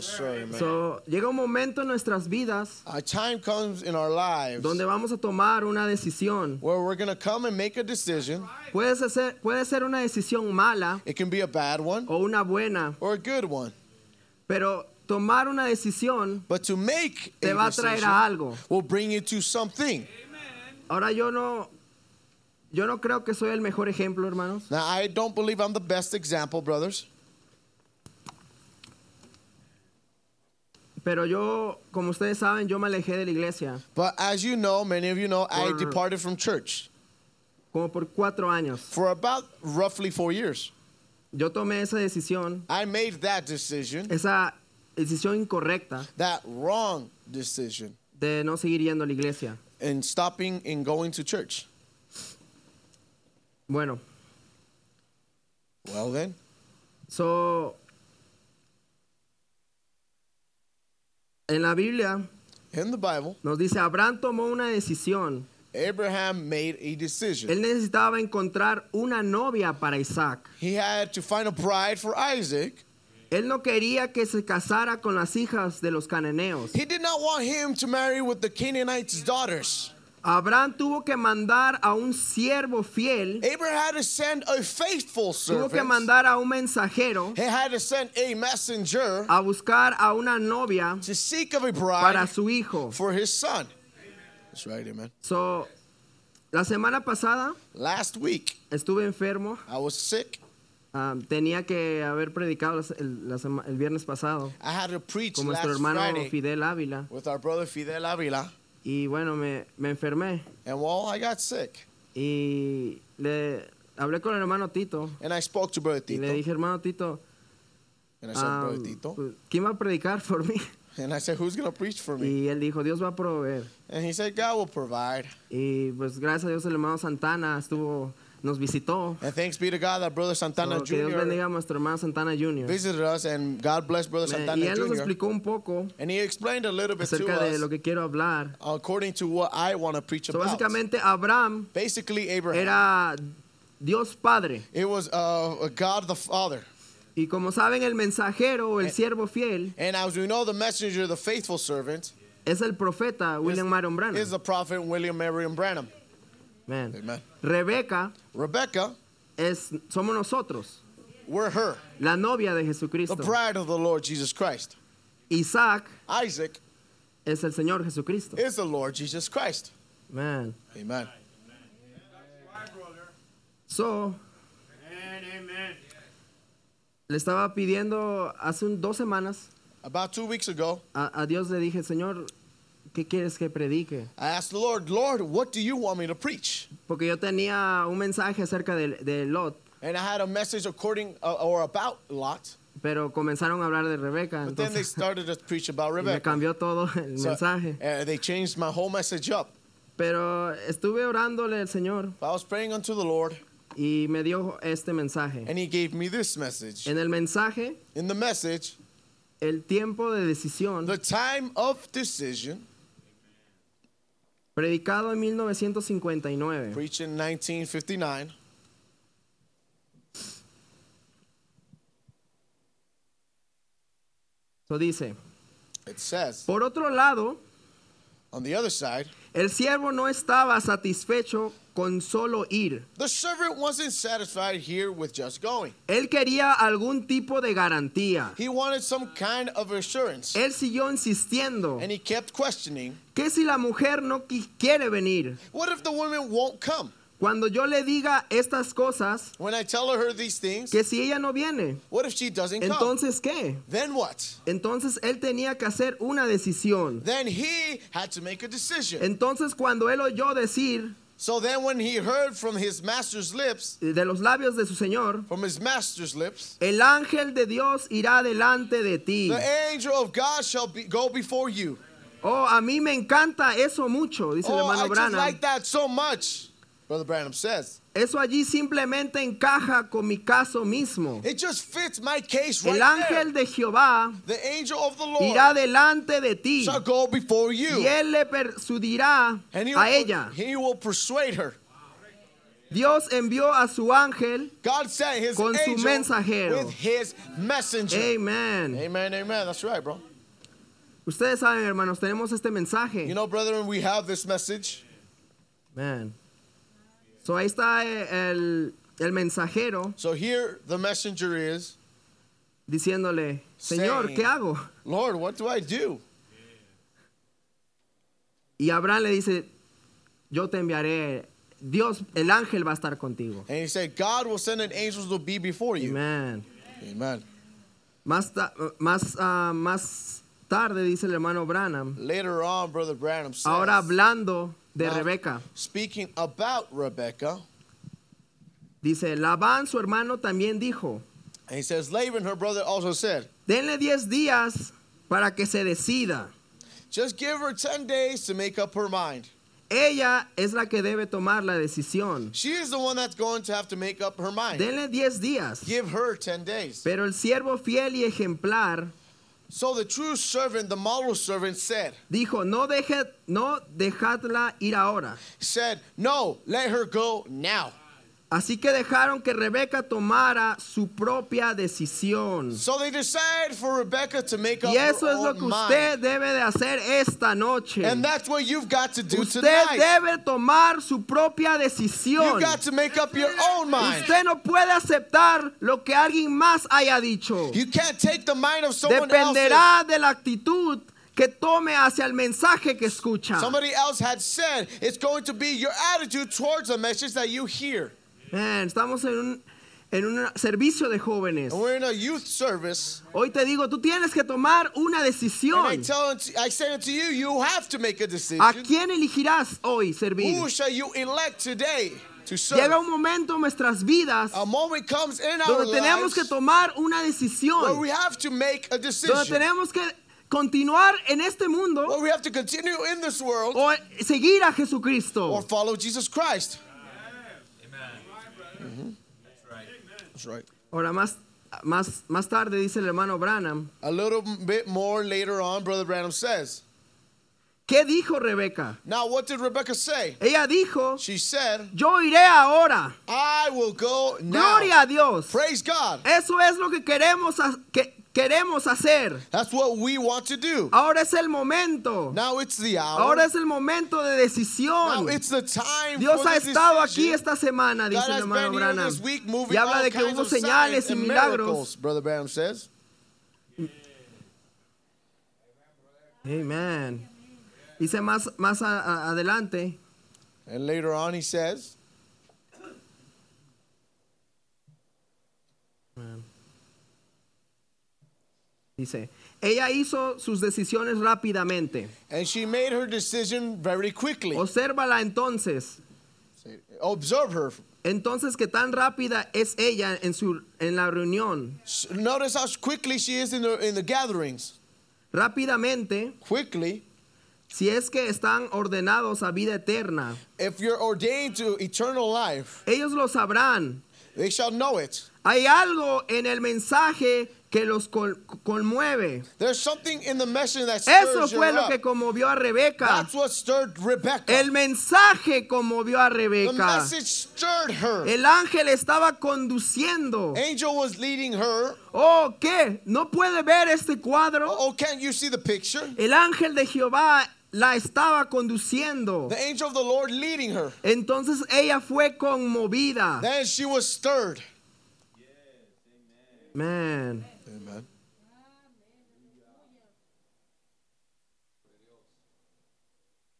So, llega un momento en nuestras vidas a time comes in our lives donde vamos a tomar una decisión. where we're going to come and make a decision. Puede ser, puede ser una decisión mala It can be a bad one o una buena, or a good one. pero tomar una decisión But to make te va a traer a algo. will bring you to something. Ahora yo no, yo no creo que soy el mejor ejemplo, hermanos, Now, I don't believe I'm the best example, brothers. Pero yo, como ustedes saben, yo me alejé de la iglesia But as you know, many of you know, I Por- departed from church como por cuatro años. for about roughly four years. Yo tomé esa decisión, I made that decision, esa decisión incorrecta that wrong decision, de no seguir yendo a la iglesia. in stopping and going to church. Bueno, Well, then, so En la Biblia In the Bible, nos dice, Abraham tomó una decisión. Abraham made a decision. Él necesitaba encontrar una novia para Isaac. He had to find a bride for Isaac. Él no quería que se casara con las hijas de los cananeos. He did not want him to marry with the Canaanites' daughters. Abraham tuvo que mandar a un siervo fiel, Abraham had to send a faithful tuvo que servant. mandar a un mensajero He had to send a messenger a buscar a una novia to seek of a para bride su hijo. for his son. That's right, amen. So, la semana pasada Last week, estuve enfermo. I was sick. ah, tenía que haber predicado el, viernes pasado I had to preach con last nuestro hermano Friday Fidel Ávila. with our brother Fidel Avila. Y bueno, me, me enfermé. And well, I got sick. Y le hablé con el hermano Tito. And I spoke to Brother Y le Tito. dije, hermano Tito, And I said, Brother Tito. pues, ¿quién va a predicar por mí? And I said, who's going to preach for me? Y él dijo, Dios va a proveer. And he said, God will provide. Y pues gracias a Dios el hermano Santana estuvo, nos visitó. And thanks be to God that Brother Santana So, que Dios Jr. bendiga a nuestro hermano Santana Jr. visited us. And God bless Brother Me- y Santana él nos Jr. explicó un poco And he explained a little bit to acerca lo que quiero hablar. according to what I want to preach So, about. básicamente Abraham Basically, Abraham. era Dios Padre. It was uh, God the Father. Y como saben, el mensajero el siervo fiel And as we know, the messenger, the faithful servant, es el profeta William Marion Branham. is the prophet William Marion Branham. Man. Amen. Rebeca Rebecca, es, somos nosotros, we're her, la novia de the Jesucristo. bride of the Lord Jesus Christ. Isaac Isaac es el Señor Jesucristo. is the Lord Jesus Christ. Man. Amen. So, le estaba pidiendo hace un- dos semanas About two weeks ago, a, a Dios le dije, Señor, ¿qué quieres que predique? I asked the Lord, Lord, what do you want me to preach? Porque yo tenía un mensaje acerca de, de Lot, And I had a message according uh, or about Lot, pero comenzaron a hablar de Rebeca, but then they started to preach about me Rebecca. cambió todo el So, mensaje. uh, they changed my whole message up. Pero estuve orándole al Señor I was praying unto the Lord, y me dio este mensaje. and He gave me this message. En el mensaje, In the message, el tiempo de decisión, the time of decision, predicado en 1959. preached in 1959. So dice, It says, por otro lado, on the other side, el siervo no estaba satisfecho con solo ir. the servant wasn't satisfied here with just going. Él quería algún tipo de garantía. He wanted some kind of assurance. Él siguió insistiendo. And he kept questioning, ¿Qué si la mujer no qui- quiere venir? what if the woman won't come? Cuando yo le diga estas cosas, When I tell her these things, que si ella no viene, what if she doesn't come? entonces ¿qué? Then what? Entonces él tenía que hacer una decisión. Then he had to make a decision. Entonces cuando él oyó decir So then when he heard from his master's lips, eh, de los labios de su Señor, from his master's lips, el ángel de Dios irá delante de ti. the angel of God shall be, go before you. Oh, a mí me encanta eso mucho, dice el Oh, I hermano just Branham. like that so much, Brother Branham says. Eso allí simplemente encaja con mi caso mismo. It just fits my case right El ángel there. de Jehová The angel of the Lord irá delante de ti shall go before you. y él le persuadirá a will, ella. he will persuade her. Dios envió a su ángel. God sent his Con su angel mensajero. with his messenger. Amen. Amen, amen. That's right, bro. Ustedes saben, hermanos, tenemos este mensaje. You know, brethren, we have this message. Man. So ahí está eh, el, el mensajero So here the messenger is, diciéndole, Señor, Saying- ¿qué hago? Lord, what do I do? Y Abraham le dice, yo te enviaré, Dios, el ángel va a estar contigo. And he said, God will send an angels to be before you. Amen. Amen. Más, ta- más, ah, más tarde dice el hermano Branham, Later on, Brother Branham says, ahora hablando de Now- Rebeca, speaking about Rebecca, dice, Labán, su hermano, también dijo, and he says, Laban, her brother, also said, denle diez días para que se decida. just give her 10 days to make up her mind. Ella es la que debe tomar la decisión. She is the one that's going to have to make up her mind. Denle diez días. Give her 10 days. Pero el siervo fiel y ejemplar So the true servant, the model servant, said, dijo, no, deje, no dejadla ir ahora. said, No, let her go now. Así que dejaron que Rebeca tomara su propia decisión. So they for Rebecca to make up Y eso her es lo own que mind. usted debe de hacer esta noche. And that's what you've got to do Usted tonight. debe tomar su propia decisión. You've got to make up your own mind. Usted no puede aceptar lo que alguien más haya dicho. You can't take the mind of someone else. Dependerá de la actitud que tome hacia el mensaje que escucha. Somebody else had said it's going to be your attitude towards the message that you hear. Man, estamos en un, en un servicio de jóvenes. And we're in a youth service. Hoy te digo, tú tienes que tomar una And I decisión. tell it to- I say it to you, you have to make a decision. ¿A quién elegirás hoy servir? Who shall you elect today to serve? Llega un momento en nuestras vidas A moment comes in our donde tenemos lives que tomar una where decisión, we have to make a donde decision. tenemos que continuar en este mundo Where we have to continue in this world o seguir a or Jesucristo. follow Jesus Christ. That's right. Ahora más, más, más tarde dice el hermano Branham, A little bit more later on, Brother Branham says. ¿qué dijo Rebeca? Now, what did Rebecca say? Ella dijo, She said, yo iré ahora. I will go now. Gloria a Dios. Praise God. Eso es lo que queremos, que queremos hacer. That's what we want to do. Ahora es el momento. Now it's the hour. Ahora es el momento de Now decisión. it's the time Dios ha estado aquí esta semana, God dice el hermano Branham. week Y habla de que hubo señales y milagros. says. Amen. Dice más, más a- a- adelante. And later on he says, Dice, ella hizo sus decisiones rápidamente. and she made her decision very quickly. Obsérvala entonces. Observe her. Entonces que tan rápida es ella en su en la reunión. Notice how quickly she is in the, in the gatherings. Rápidamente, Quickly. si es que están ordenados a vida eterna, If you're ordained to eternal life, ellos lo sabrán. They shall know it. Hay algo en el mensaje que los col- conmueve. There's something in the message that Eso fue lo up. que conmovió a Rebeca. That's what stirred Rebecca. El mensaje conmovió a the Rebeca. message stirred her. El ángel estaba conduciendo. Angel was leading her. Oh, ¿qué? ¿No puede ver este cuadro? Oh, can't you see the picture? El ángel de Jehová la estaba conduciendo. The angel of the Lord leading her. Entonces ella fue conmovida. Then she was stirred. Man. Amen.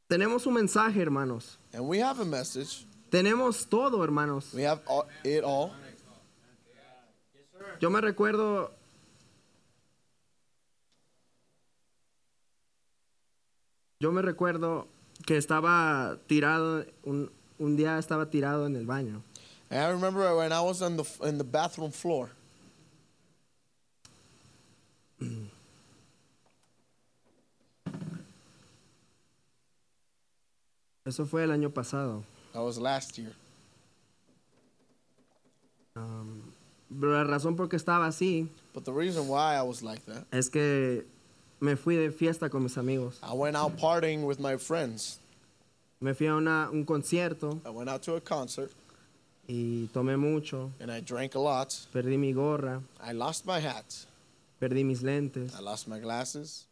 Tenemos un mensaje, hermanos. And we have a message. Tenemos todo, hermanos. We have all, it all. Yo me recuerdo Yo me recuerdo que estaba tirado un, un día estaba tirado en el baño. And I remember when I was on the in the bathroom floor. Eso fue el año pasado. That was last year. Pero la razón por qué estaba así But the reason why I was like that, es que me fui de fiesta con mis amigos. I went out partying with my friends. Me fui a una- un concierto I went out to a concert y tomé mucho. and I drank a lot. Perdí mi gorra, I lost my hat. perdí mis lentes. I lost my glasses.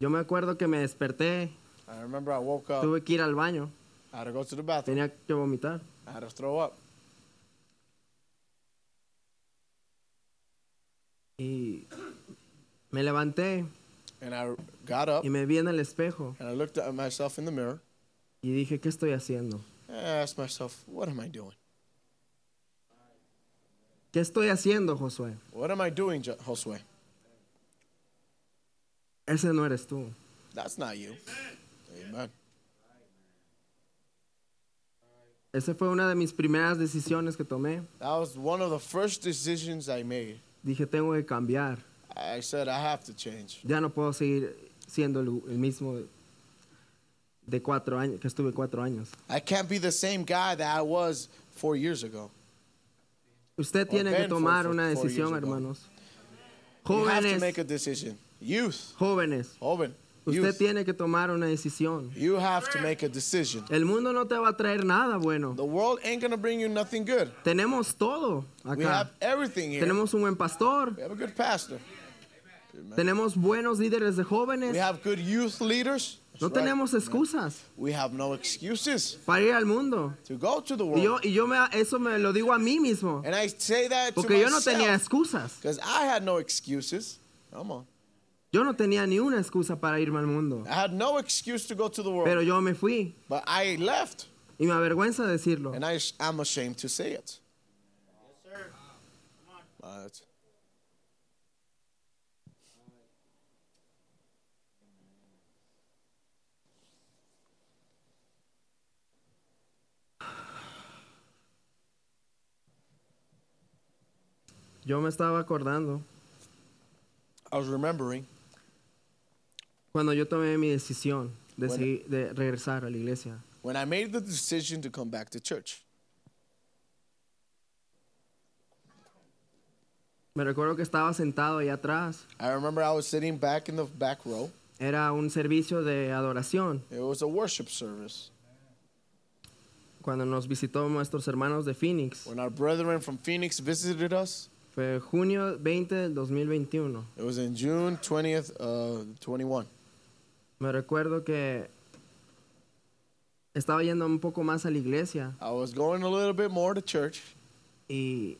Yo me acuerdo que me desperté, I remember I woke up. tuve que ir al baño, I had to go to the bathroom. tenía que vomitar. I had to throw up. Y me levanté And I got up y me vi en el espejo and I looked at myself in the mirror. y dije, ¿qué estoy haciendo? And I asked myself, what am I doing? ¿Qué estoy haciendo, Josué? What am I doing, Jo- Josue? Ese no eres tú. That's not you. Amen. Esa fue una de mis primeras decisiones que tomé. That was one of the first decisions I made. Dije, tengo que cambiar. I said, I have to change. Ya no puedo seguir siendo el, el mismo de cuatro años, que estuve cuatro años. I can't be the same guy that I was four years ago. Usted tiene que for- tomar for una decisión, hermanos. You have to Jóvenes, make a decision. Youth, jóvenes, joven, usted tiene que tomar una decisión. you have to make a decision. El mundo no te va a traer nada bueno. The world ain't gonna bring you nothing good. Tenemos todo We acá. have everything here. Tenemos un buen pastor, We have a good pastor. tenemos buenos líderes de We jóvenes. have good youth leaders. No right. tenemos excusas We have no excuses para ir al mundo. to go to the Y yo, world. y yo me, eso me lo digo a mí mismo. And I say that to Porque yo no tenía myself excusas. because I had no excuses. Come on. Yo no tenía ni una excusa para irme al mundo. I had no excuse to go to the world. Pero yo me fui. but I left. Y me avergüenza decirlo. And I, I'm ashamed to say it. But Yo me estaba acordando I was remembering cuando yo tomé mi decisión de, Bueno. seguir- de regresar a la iglesia. when I made the decision to come back to church. Me recuerdo que estaba sentado allá atrás. I remember I was sitting back in the back row. Era un servicio de adoración It was a worship service cuando nos visitó nuestros hermanos de Phoenix. when our brethren from Phoenix visited us. Fue junio 20 del 2021. It was in June 20th, uh, 21. Me recuerdo que estaba yendo un poco más a la iglesia I was going a little bit more to church, y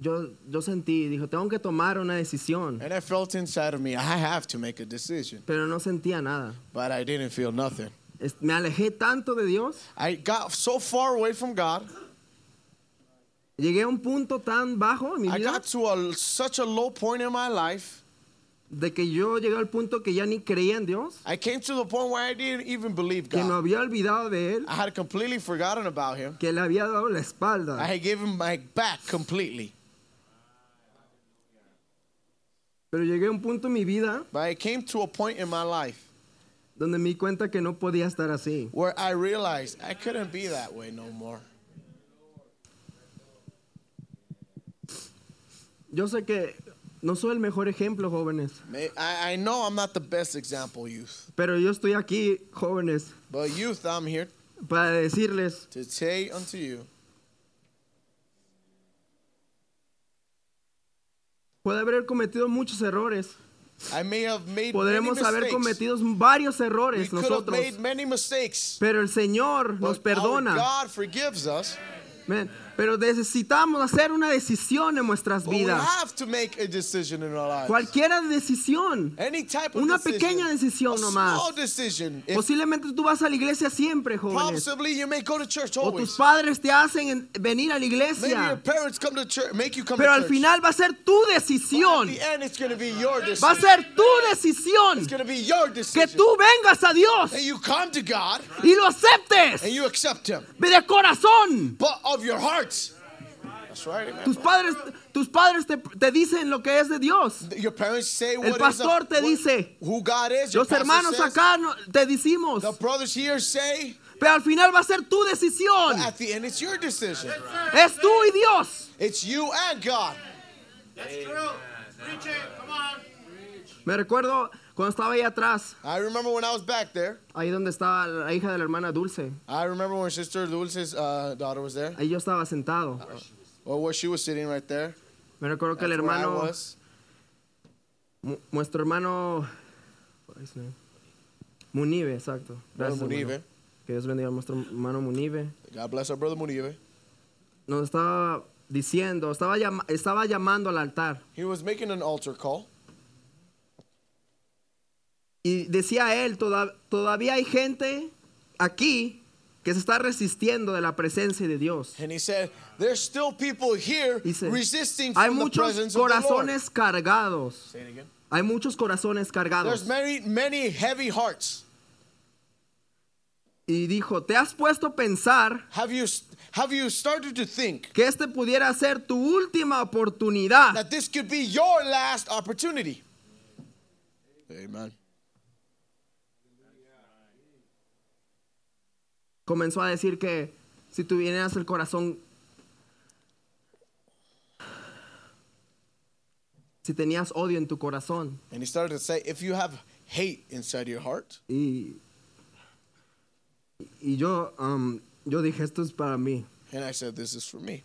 yo, yo sentí, dijo, tengo que tomar una decisión, and I felt inside of me, I have to make a decision, pero no sentía nada. but I didn't feel nothing. Me alejé tanto de Dios, I got so far away from God. llegué a un punto tan bajo en mi I vida got to a, such a low point in my life. De que yo llegué al punto que ya ni creía en Dios, I came to the point where I didn't even believe que me God. había olvidado de Él, I had completely forgotten about Him. que le había dado la espalda. I had given my back completely. Pero llegué a un punto en mi vida But I came to a point in my life donde me di cuenta que no podía estar así. where I realized I couldn't be that way no more. Yo sé que no soy el mejor ejemplo, jóvenes, I, I know I'm not the best example, youth. pero yo estoy aquí, jóvenes, But youth, I'm here para decirles to say unto you, puede haber cometido muchos errores. I may have made Podremos many haber mistakes. cometido varios We errores have nosotros, made many mistakes. pero el Señor nos but our perdona. God forgives us. Amén. Pero necesitamos hacer una decisión en nuestras But we vidas. have to make a decision in our lives. Cualquiera decisión. Any type of Una pequeña decisión a nomás. small decision. Posiblemente tú vas a la iglesia siempre, jóvenes. possibly you may go to church O tus padres te hacen en- venir a la Maybe your iglesia. parents come to church, make you come Pero to al final va a ser tu But decisión. At the end, it's going to be your decision. Va a ser tu decisión. It's going to be your Que tú vengas a Dios and you come to God y lo aceptes and you accept Him, de corazón. but of your heart. That's right, amen. Tus padres, tus padres te, te dicen lo que es de Dios. Your parents say what El is pastor a- te what- dice. who God is. Your Los hermanos says, acá no- te decimos. The brothers here say, Pero al final va a ser tu but decisión. at the end, it's your decision. Es tú y Dios. It's you and God. Me recuerdo cuando estaba ahí atrás, I remember when I was back there. ahí donde estaba la hija de la hermana Dulce. I remember when Sister Dulce's uh, daughter was there, Ahí yo estaba sentado. or where she was sitting right there. Me recuerdo que el hermano, nuestro hermano? Munive, exacto. Gracias. Munive. Que Dios bendiga a nuestro hermano Munive. God bless our brother Munive. Nos estaba diciendo, estaba, llama- estaba llamando al altar. He was making an altar call. Y decía él, "Toda- todavía hay gente aquí que se está resistiendo de la presencia de Dios. And he said, There's still people here Dice, resisting hay from the muchos presence of the Lord. corazones cargados. Say it again. Hay muchos corazones cargados. There's many, many heavy hearts. Y dijo, ¿te has puesto a pensar Have you, have you started to think que este pudiera ser tu última oportunidad? that this could be your last opportunity? Amen. comenzó a decir que si tuvieras el corazón, si tenías odio en tu corazón, and he started to say, if you have hate inside your heart, y, y yo, um, yo dije, esto es para mí. and I said, this is for me.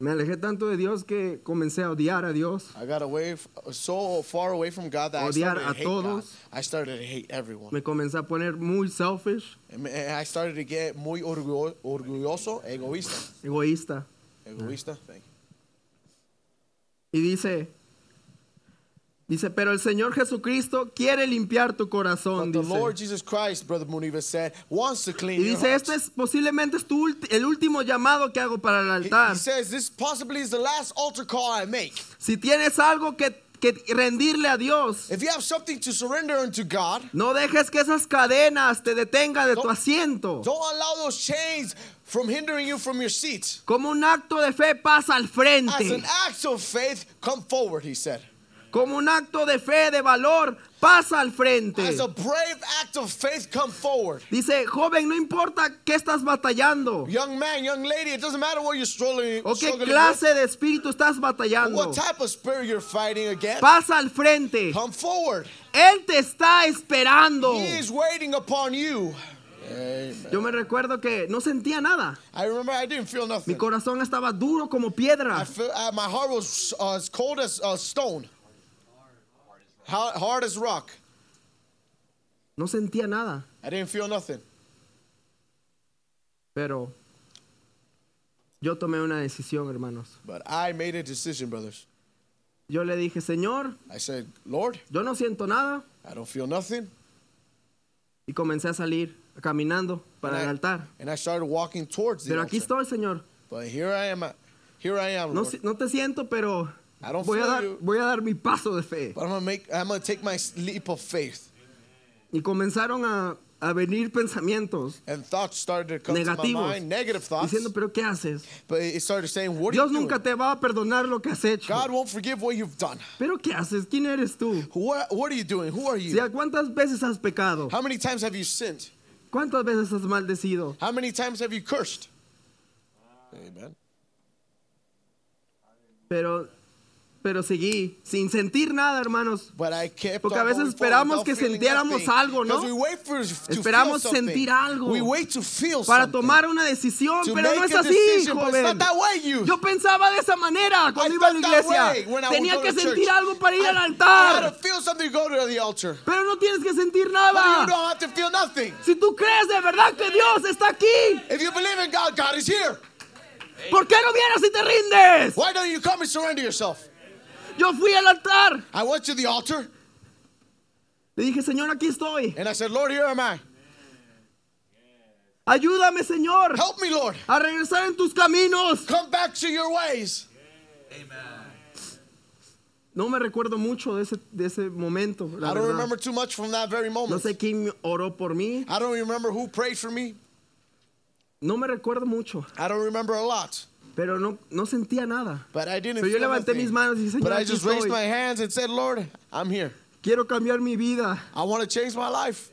Me alejé tanto de Dios que comencé a odiar a Dios. I got away so far away from God that I Odiar started to a hate God. I started to hate everyone. Me comencé a poner muy selfish, And I started to get muy orgullo- orgulloso, egoísta. egoísta. Egoísta, thank you. Y dice, dice, pero el Señor Jesucristo quiere limpiar tu corazón. But the Dice. Lord Jesus Christ, Brother Muniva said, wants to clean Y your dice, heart. este es posiblemente es tu el último llamado que hago para el altar. he says, this possibly is the last altar call I make. Si tienes algo que, que rendirle a Dios, If you have something to surrender unto God, no dejes que esas cadenas te detengan de tu asiento. don't allow those chains from hindering you from your seat. Como un acto de fe pasa al As frente. an act of faith, come forward, he said. Como un acto de fe, de valor, pasa al frente. As a brave act of faith, come forward. Dice, joven, no importa qué estás batallando Young man, young lady, it doesn't matter what you're struggling, o qué clase de espíritu estás batallando. what type of spirit you're fighting against. Pasa al frente. Come forward. Él te está esperando. He is waiting upon you. Amen. Yo me recuerdo que no sentía nada. I remember I didn't feel Mi nothing. corazón estaba duro como I piedra. feel, uh, my heart was uh, as cold as a stone, hard, hard as rock. No sentía nada. I didn't feel nothing. Pero yo tomé una decisión, hermanos. But I made a decision, brothers. Yo le dije, Señor, I said, Lord, yo no siento nada. I don't feel nothing. Y comencé a salir caminando para and, el I, altar. and I started walking towards the Pero aquí altar. estoy, Señor. But here I am. uh, Here I am, No, Lord. no te siento, pero I don't voy a, dar, you. voy a dar mi paso de fe. But I'm gonna make. I'm gonna take my leap of faith. Y comenzaron a, a venir pensamientos And thoughts started to come to negativos. my mind, negative thoughts. Diciendo, pero ¿qué haces? But it started saying, "What are Dios nunca doing? te va a perdonar lo que has hecho. God won't forgive what you've done. Pero ¿qué haces? ¿Quién eres tú? What, what are you doing? Who are you? a ¿Cuántas veces has pecado? How many times have you sinned? ¿Cuántas veces has maldecido? How many times have you cursed? Amen. Pero, pero seguí sin sentir nada, hermanos. Porque a veces esperamos que sintiéramos algo, ¿no? Esperamos sentir algo. Para tomar una decisión, pero no es así, joven. Yo pensaba de esa manera cuando iba a la iglesia. Tenía que sentir algo para ir al altar. had to feel something to go to the altar. Pero no tienes que sentir nada. Si tú crees de verdad que Dios está aquí, If you believe in God, God is here. ¿por qué no vienes y te rindes? Why don't you come and surrender yourself? Yo fui al altar. I went to the altar Le dije, Señor, aquí estoy. and I said, Lord, here am I. Ayúdame, Señor, Help me, Lord. a regresar en tus caminos. Come back to your ways. No me recuerdo mucho de ese, de ese momento. la I don't verdad. remember too much from that very No moment. sé quién oró por mí. I don't remember who prayed for me. No me recuerdo mucho. I don't remember a lot. Pero no, no sentía nada. But I didn't Pero yo levanté mis manos y dije, But Señor, I just raised estoy. my hands and said, Lord, I'm here. Quiero cambiar mi vida. I want to change my life.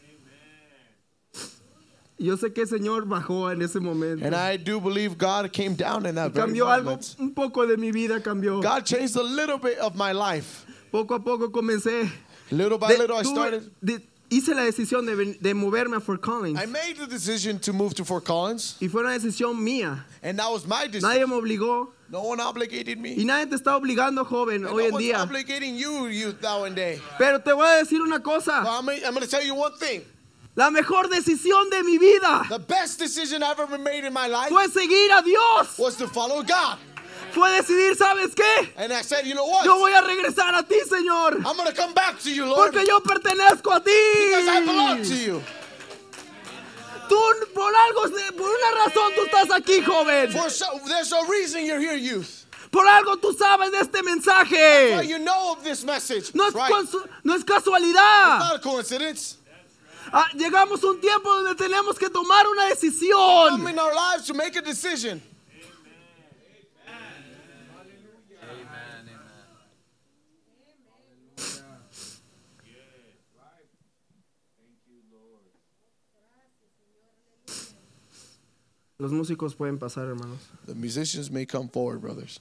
Yo sé que el Señor bajó en ese momento. And I do believe God came down in that very Cambió algo, moment. un poco de mi vida cambió. God changed a little bit of my life. Poco a poco comencé. Little by De- little, I started. de- hice la decisión de, de moverme a Fort Collins. I made the decision to move to Fort Collins, Y fue una decisión mía. and that was my decision. Nadie me obligó. No one obligated me. Y nadie te está obligando, joven, And hoy no en día. obligating you, youth, nowadays. Pero te voy a decir una cosa. I'm, I'm going to tell you one thing. La mejor decisión de mi vida The best decision I've ever made in my life fue seguir a Dios. was to follow God. Fue decidir, ¿sabes qué? And I said, you know what? Yo voy a regresar a ti, Señor. I'm to come back to you, Lord. Porque yo pertenezco a Because I belong to ti. you. Tú, por algo, por una razón tú estás aquí, joven. For so, there's a reason you're here, youth. Por algo tú sabes de este mensaje. you know of this message. No es, right. no es casualidad. Not a coincidence. Ah, llegamos a un tiempo donde tenemos que tomar una decisión. Los músicos pueden pasar, hermanos. The musicians may come forward, brothers.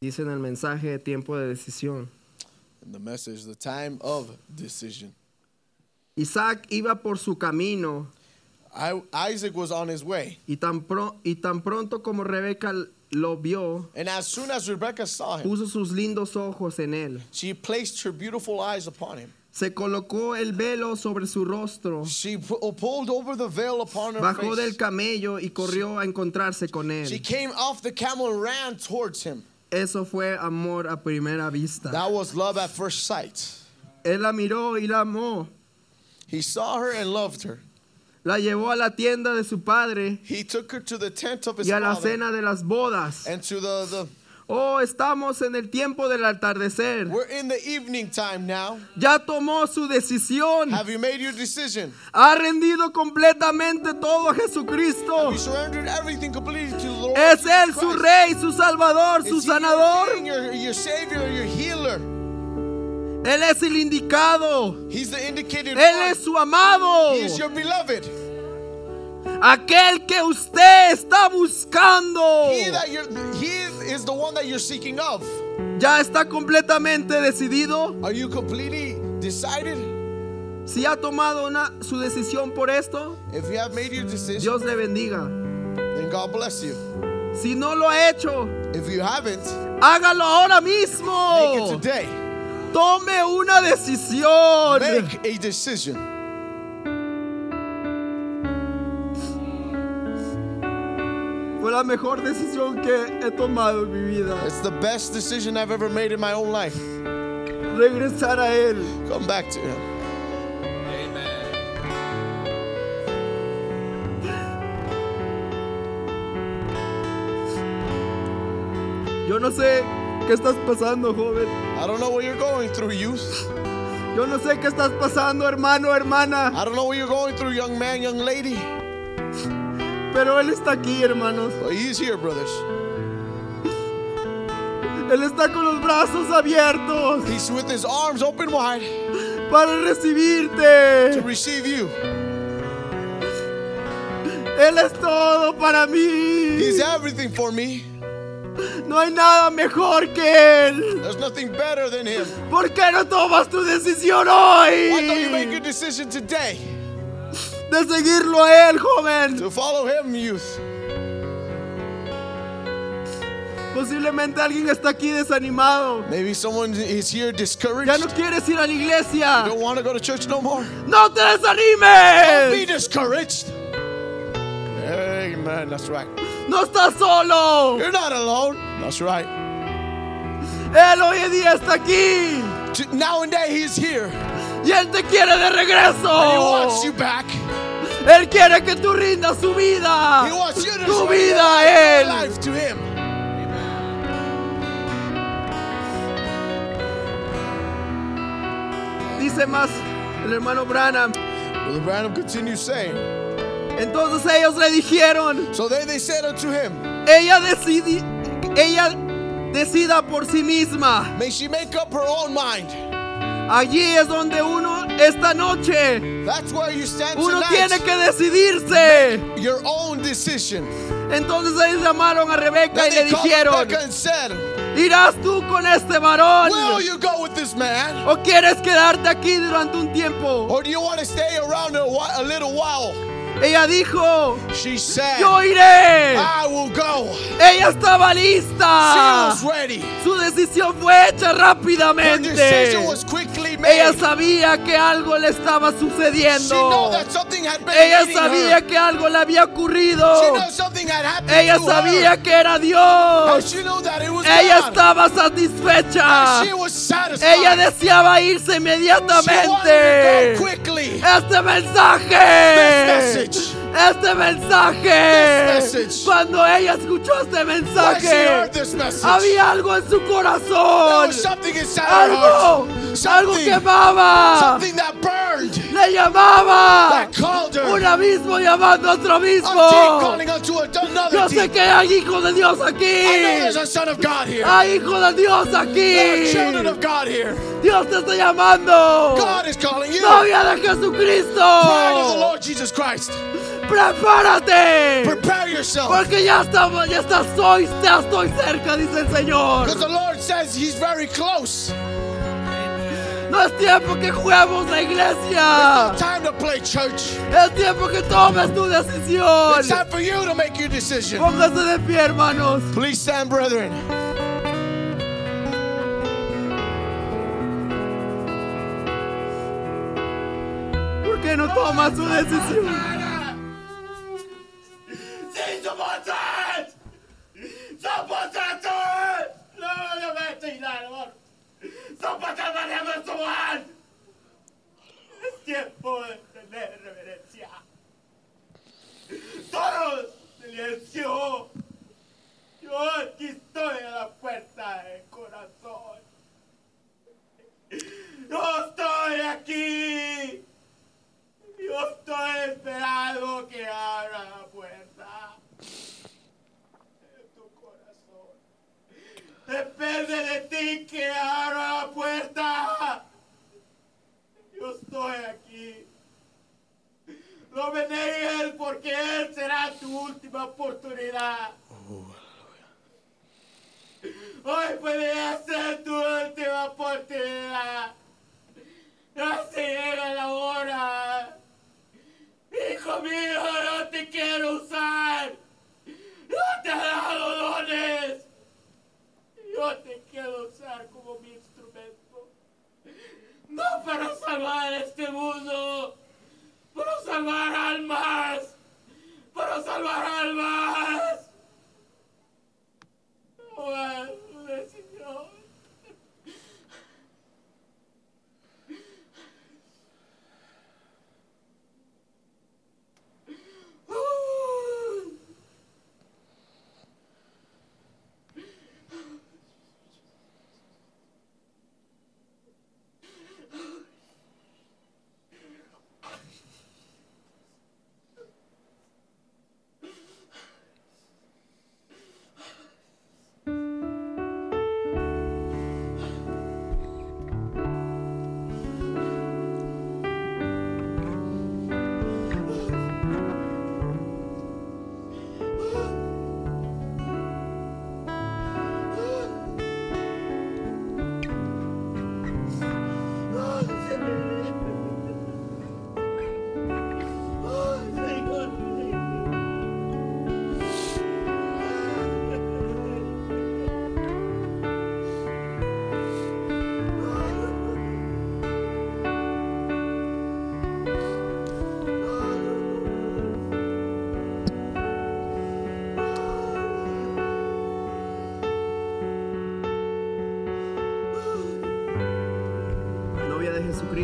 Dice en el mensaje tiempo de decisión. In the message, the time of decision. Isaac iba por su camino. I, Isaac was on his way. Y tan, pro, y tan pronto como Rebeca lo vio, And as soon as Rebecca saw him, puso sus lindos ojos en él. she placed her beautiful eyes upon him. Se colocó el velo sobre su rostro, She pu- pulled over the veil upon her bajó del face. camello y corrió a encontrarse con She él. came off the camel and ran towards him. Eso fue amor a primera vista. That was love at first sight. Él la miró y la amó. He saw her and loved her. La llevó a la tienda de su padre He took her to the tent of his y a la cena de las bodas. and to the, the Oh, estamos en el tiempo del atardecer. we're in the evening time now. Ya tomó su decisión. Have you made your decision? Ha rendido completamente todo a Jesucristo. You surrendered everything completely to the Lord. Es Él su rey, su salvador, su Is sanador. your, your savior, your healer. Él es el indicado. He's the indicated Él one. es su amado. He is your beloved. Aquel que usted está buscando. He that you're, he is the one that you're seeking of. Ya está completamente decidido. Are you completely decided? Si ha tomado una, su decisión por esto, If you have made your decision, Dios le bendiga. then God bless you. Si no lo ha hecho, If you haven't, hágalo ahora make it mismo. today. Tome una decisión. Make a decision. Fue la mejor decisión que he tomado en mi vida. It's the best decision I've ever made in my own life. Regresar a Él. Come back to Him. Yo no sé qué estás pasando, joven. I don't know what you're going through, youth. Yo no sé qué estás pasando, hermano, hermana. I don't know what you're going through, young man, young lady. Pero Él está aquí, hermanos. But He's here, brothers. Él está con los brazos abiertos He's with His arms open wide para to recibirte. receive you. Él es todo para mí. He's everything for me. No hay nada mejor que Él. There's nothing better than Him. ¿Por qué no tomas tu decisión Why don't you make your hoy? decision today De seguirlo a Él, joven. to follow Him, youth? Posiblemente alguien está aquí desanimado. Maybe someone is here discouraged. Ya no quieres ir a la iglesia. Don't want to go to church no more. No te Don't be desanimes. discouraged. Amen. That's right. No estás solo. You're not alone. That's right. Él hoy en día está aquí. Now and day He's here. Y Él te quiere de And He regreso. wants you back. Él quiere que tú rindas su vida. He wants you to Tu vida a Él. life to Him. Dice más el hermano Branham. Brother Branham continues saying, Entonces ellos le dijeron, So they, they said unto him, ella decidi, ella decida por sí misma. May she make up her own mind. Allí es donde uno esta noche That's where you stand uno tonight. tiene que decidirse. Your own decision. Entonces ellos llamaron a Rebeca y le dijeron, ¿irás tú con este varón? Will you go with this man? ¿O quieres quedarte aquí durante un tiempo? Or do you want to stay around a, a little while? Ella dijo, She said, yo iré. I will go. Ella estaba She lista. was ready. Su decisión fue hecha Her rápidamente. decision was quickly Ella sabía que algo le estaba She sucediendo. that something had been Ella sabía her. que algo le había ocurrido. She knew something had happened Ella to sabía her. que era And Dios. she knew that it was Ella God. estaba And satisfecha. she was satisfied. Ella deseaba irse she wanted to inmediatamente. go quickly. Este This mensaje. Message. Este mensaje. This message. Cuando ella escuchó este mensaje, había algo en su corazón. Algo, algo that burned, Le llamaba. that called her. Un abismo llamando a otro abismo. Yo sé que hay hijos de Dios aquí. Hay hijos de Dios aquí. Dios te está llamando. God is calling you. Novia de Bride of the Jesucristo. Lord Jesus Christ. Prepárate. Prepare yourself. Porque ya estamos, ya está, soy, ya estoy cerca, dice el Señor. Because the Lord says He's very close. No es tiempo que juguemos la iglesia. time to play church. Es tiempo que tomes tu decisión. It's time for you to make your decision. Póngase de pie, hermanos. Please stand, brethren. ¿Por qué no tomas su decisión? Es tiempo de tener reverencia. Todos, silencio. Yo aquí estoy a la puerta del corazón. Yo estoy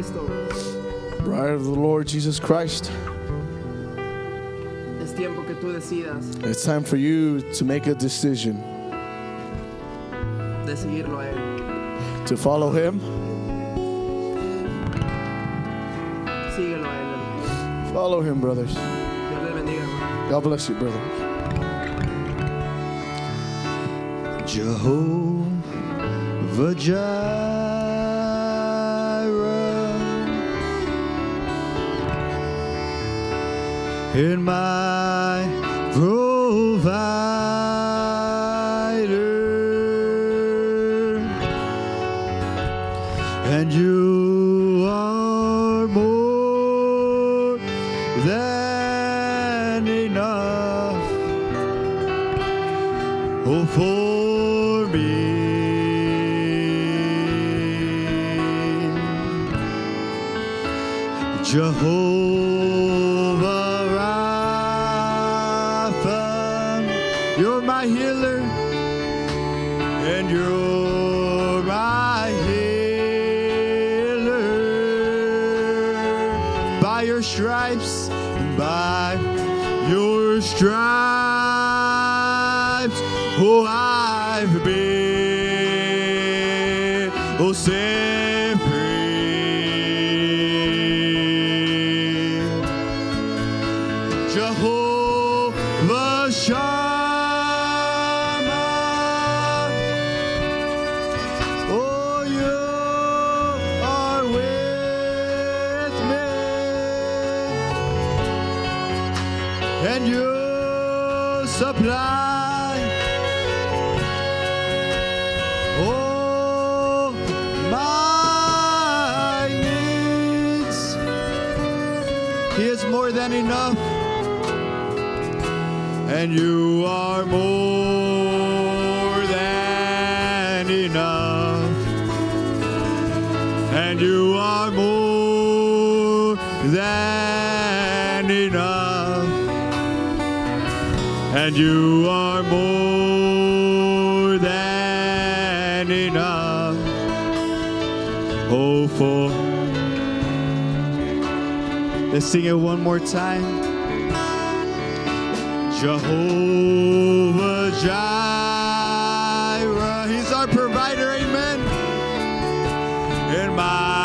de Jesucristo, Bride of the Lord Jesus Christ, es tiempo que tú decidas it's time for you to make a decision de seguirlo a Él. to follow Him. Síguelo a Él. Follow Him, brothers. Dios les bendiga, hermano. God bless you, brother. Jehovah Jireh in my provider burning up. Oh, for. Let's sing it one more time. Jehovah Jireh, He's our provider, amen. And my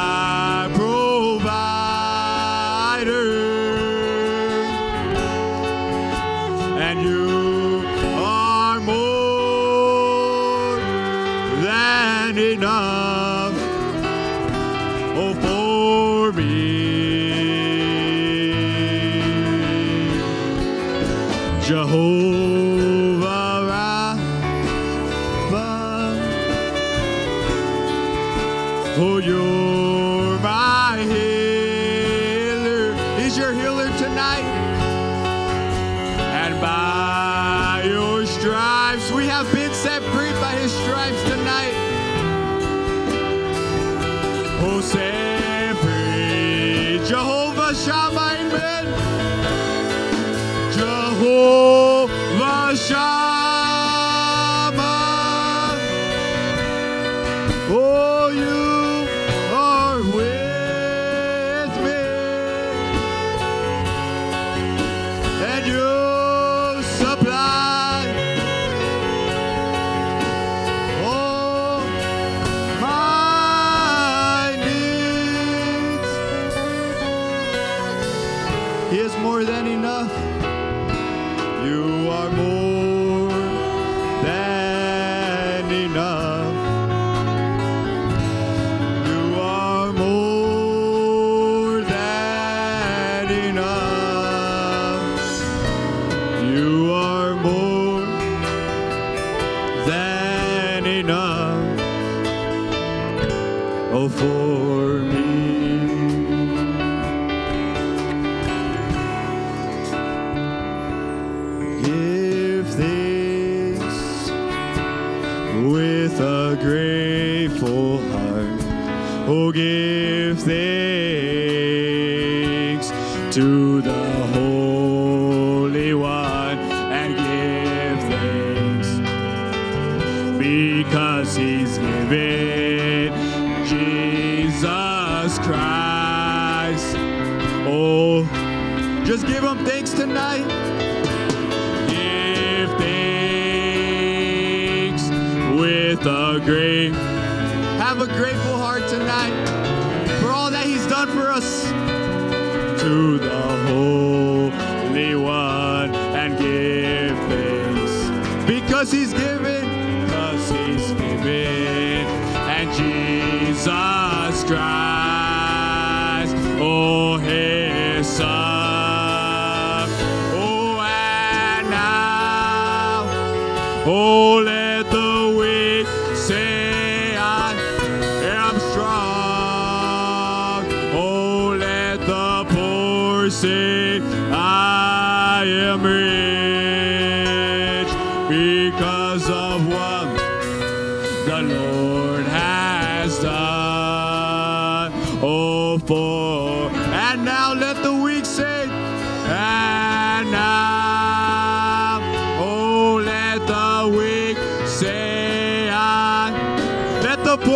to the Holy One and give thanks because He's given Jesus Christ. Oh, just give Him thanks tonight. Give thanks with a great, have a grateful heart tonight for all that He's done for us to the Holy One and give thanks. Because He's given, because He's given, and Jesus Christ.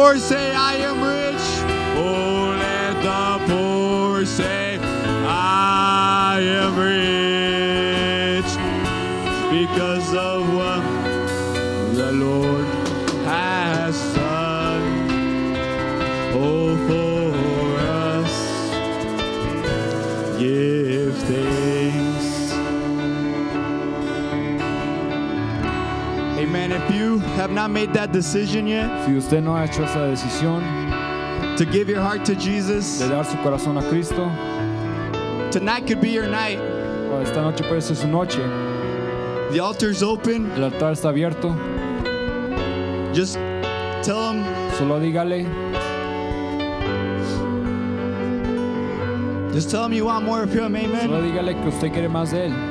Dorsey. have not made that decision yet, si usted no ha hecho esa decisión to give your heart to Jesus, de dar su corazón a Cristo, tonight could be your night. Esta noche puede ser su noche. The altar is open. El altar está abierto. Just tell him. Solo dígale. Just tell him you want more of him. Amen. Solo dígale que usted quiere más de él.